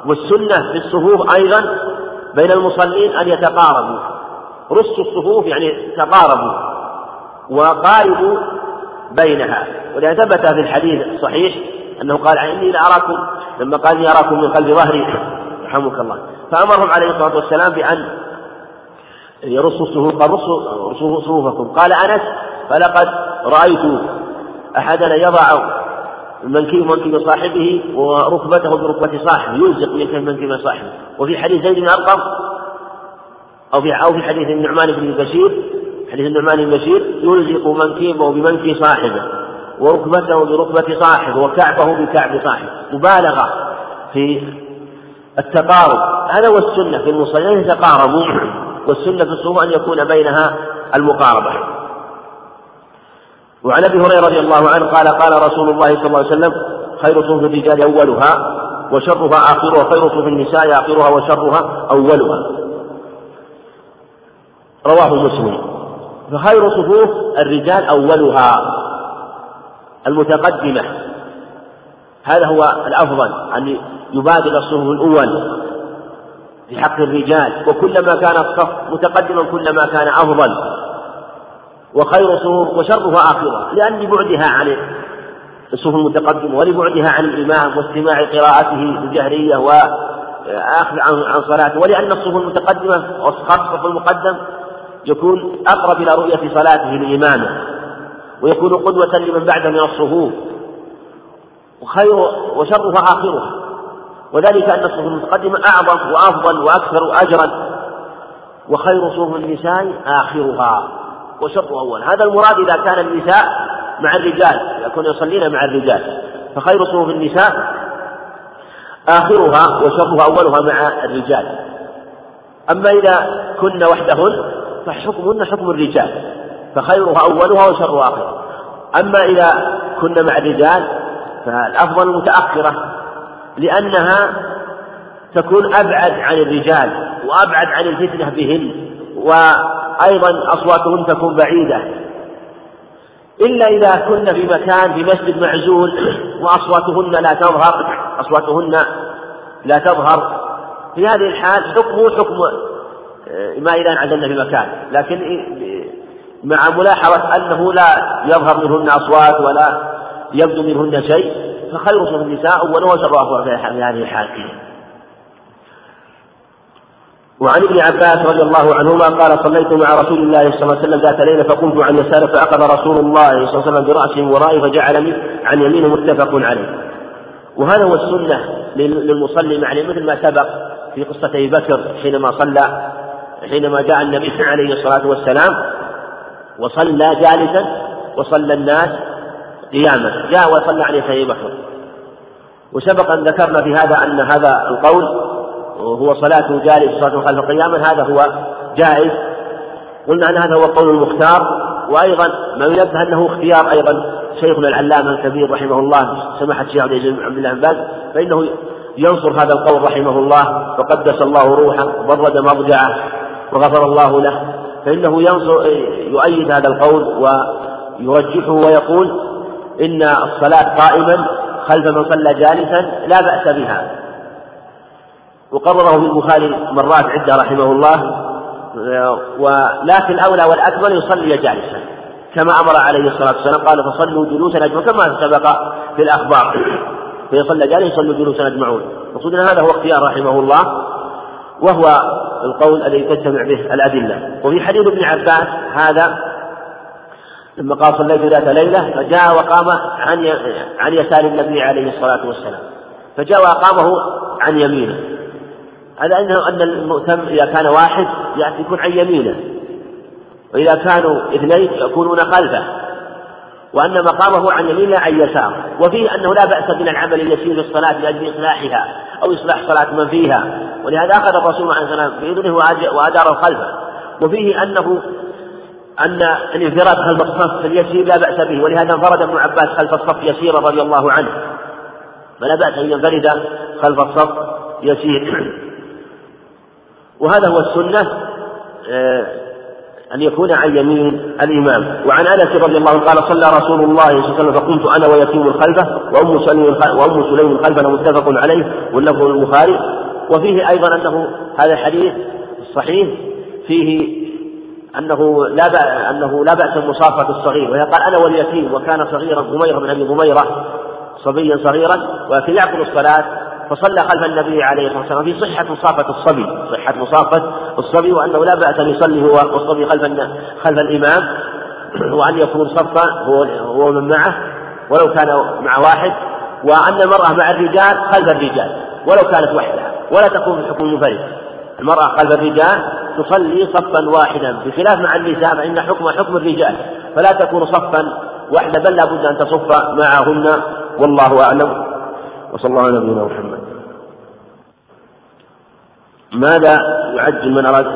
والسنة في الصفوف أيضا بين المصلين أن يتقاربوا. رصوا الصفوف يعني تقاربوا وقاربوا بينها. ولذا ثبت في الحديث الصحيح أنه قال إني لأراكم لما قال إني أراكم من قلب ظهري. رحمك الله. فأمرهم عليه الصلاة والسلام بأن يرصوا الصفوف قال صفوفكم قال أنس فلقد رأيت أحدنا يضع منكب منكب صاحبه وركبته بركبة صاحبه يلزق من منكب صاحبه. وفي حديث زيد بن أرقم أو في أو في حديث النعمان بن بشير حديث النعمان بن بشير يلزق منكبه بمنكب صاحبه وركبته بركبة صاحبه وكعبه بكعب صاحبه. مبالغة في التقارب. هذا هو السنة في المصلين يتقاربوا والسنة في الصوم أن يكون بينها المقاربة. وعن أبي هريرة رضي الله عنه قال قال رسول الله صلى الله عليه وسلم خير صوف الرجال أولها وشرها آخرها خير صوف النساء آخرها وشرها أولها. رواه مسلم. فخير صفوف الرجال أولها المتقدمة. هذا هو الأفضل أن يبادر الصفوف الأول. في حق الرجال وكلما كان الصف متقدما كلما كان أفضل. وخير صفوف وشرها آخرها لأن بعدها عن الصفوف المتقدمة ولبعدها عن الإمام واستماع قراءته الجهرية وأخذ عن عن صلاته. ولأن الصفوف المتقدمة والصف المقدم يكون أقرب إلى رؤية صلاته لإمامه ويكون قدوة لمن بعده من الصفوف. وخير وشرها آخرها وذلك أن الصفوف المتقدمة أعظم وأفضل وأكثر أجرا وخير صفوف النساء آخرها. وشرط أول هذا المراد إذا كان النساء مع الرجال يكون يصلين مع الرجال. فخير صفوف النساء آخرها وشرطها أولها مع الرجال. أما إذا كن وحدهن فحكمهن حكم الرجال فخيرها أولها وشرها آخرها. أما إذا كن مع الرجال فالأفضل المتأخرة لأنها تكون أبعد عن الرجال وأبعد عن الفتنة بهن وأيضا أصواتهن تكون بعيدة. إلا إذا كن في مكان في مسجد معزول وأصواتهن لا تظهر أصواتهن لا تظهر. في هذه الحال حكمه حكم آه، ما إذا انعزلن في مكان. لكن مع ملاحظة أنه لا يظهر منهن أصوات ولا يبدو منهن شيء فخير صفوف النساء أول وشر في هذه الحال وعن ابن عباس رضي الله عنهما قال صليت مع رسول الله صلى الله عليه وسلم ذات ليلة فقمت عن يساره فأخذ رسول الله صلى الله عليه وسلم براسه ورائي فجعلني عن يمينه متفق عليه. وهذا هو السنة للمصلي مع مثل ما سبق في قصة أبي بكر حينما صلى حينما جاء النبي عليه الصلاة والسلام وصلى جالسا وصلى الناس قياما جاء وصلى عليه ابي بكر وسبق أن ذكرنا في هذا أن هذا القول وهو صلاته جالس صلاة خلف قياما هذا هو جائز. قلنا أن هذا هو قول المختار. وأيضا ما ينبه أنه اختيار أيضا شيخنا العلامة الكبير رحمه الله سماحة الشيخ عبد الله بن باز فإنه ينصر هذا القول رحمه الله. وقدس الله روحه وبرد مضجعه وغفر الله له. فإنه ينصر يؤيد هذا القول ويرجحه ويقول إن الصلاة قائما خلف من صلى جالسا لا بأس بها. وقرره في البخاري مرات عدة رحمه الله ولكن الأولى والأكمل يصلي جالسا كما أمر عليه الصلاة والسلام قال فصلوا جلوسا أجمعون كما سبق في الأخبار. فيصلى جالسا يصلوا جلوسا أجمعون مقصود هذا هو اختيار رحمه الله وهو القول الذي تجتمع به الأدلة. وفي حديث ابن عباس هذا لما قال صليت ذات ليلة فجاء وقام عن عن يسار النبي عليه الصلاة والسلام. فجاء وأقامه عن يمينه. هذا أنه أن المؤتم إذا كان واحد يعني يكون عن يمينه. وإذا كانوا اثنين يكونون خلفه. وأن مقامه عن يمين لا عن يسار وفيه أنه لا بأس من العمل اليسير في الصلاة لأجل إصلاحها أو إصلاح صلاة من فيها. ولهذا أخذ الرسول عليه الصلاة والسلام بإذنه وأدار خلفه وفيه أنه أن الانفراد خلف الصف اليسير لا بأس به. ولهذا انفرد ابن عباس خلف الصف يسيرا رضي الله عنه. فلا بأس أن ينفرد خلف الصف يسير. وهذا هو السنة آه، أن يكون عن يمين الإمام. وعن أنس رضي الله عنه قال صلى رسول الله صلى الله عليه وسلم فقمت أنا ويتيم خلفه وأم سليم وأم سليم خلفنا متفق عليه واللفظ البخاري. وفيه أيضا أنه هذا الحديث الصحيح فيه أنه لا أنه لا بأس بمصافة الصغير. وهي قال أنا واليتيم وكان صغيرا غمير بن أبي غميرة صبيا صغيرا ولكن يعقل الصلاة فصلى خلف النبي عليه الصلاة والسلام في صحة مصافة الصبي. صحة مصافة الصبي وأنه لا بأس أن يصلي هو والصبي خلف خلف الإمام وأن يكون صفا هو هو من معه ولو كان مع واحد. وأن المرأة مع الرجال خلف الرجال ولو كانت وحدها ولا تكون في حكم منفرد المرأة خلف الرجال تصلي صفا واحدا بخلاف مع النساء فإن حكم حكم الرجال فلا تكون صفا واحدا بل لابد أن تصف معهن والله أعلم. وصلى الله على نبينا محمد. ماذا يعجل من أراد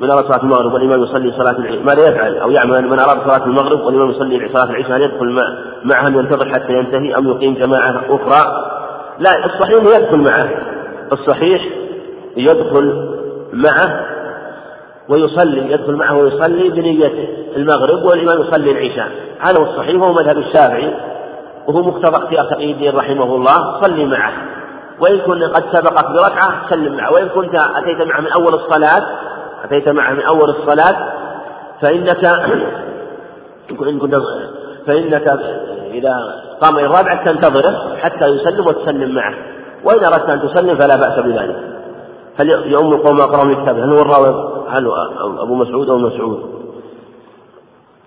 من أراد صلاة المغرب والإمام يصلي صلاة العشاء؟ ماذا يفعل؟ أو يعمل من أراد صلاة المغرب والإمام يصلي صلاة العشاء؟ هل يدخل معه ينتظر حتى ينتهي أم يقيم جماعة أخرى؟ لا الصحيح يدخل معه. الصحيح يدخل معه ويصلي يدخل معه ويصلي بنية المغرب والإمام يصلي العشاء. هذا هو الصحيح وهو مذهب الشافعي وهو مقتضى اختيار تقي الدين رحمه الله. صلي معه. وإن كنت قد سبقك بركعة سلم معه. وإن كنت أتيت معه من أول الصلاة أتيت معه من أول الصلاة فإنك إن كنت فإنك إذا قام الرابعة تنتظره حتى يسلم وتسلم معه. وإن أردت أن تسلم فلا بأس بذلك. هل يؤم القوم أقرأ كتابه هل هو الراوي؟ هل أبو مسعود أو مسعود؟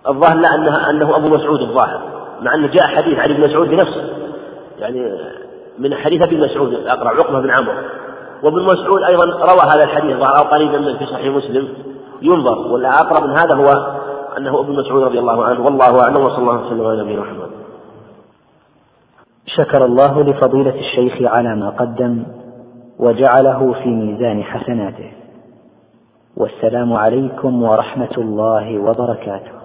الظاهر لا أنه, أنه أبو مسعود الظاهر مع أنه جاء حديث عن ابن مسعود بنفسه. يعني من حديث ابي مسعود اقرا عقبة بن عمرو. وابن مسعود أيضا روى هذا الحديث ظهر قريبا منه في صحيح مسلم. ينظر ولا اقرب من هذا هو أنه ابن مسعود رضي الله عنه. والله أعلم وصلى الله وسلم على نبينا محمد. شكر الله لفضيلة الشيخ على ما قدم. وجعله في ميزان حسناته. والسلام عليكم ورحمة الله وبركاته.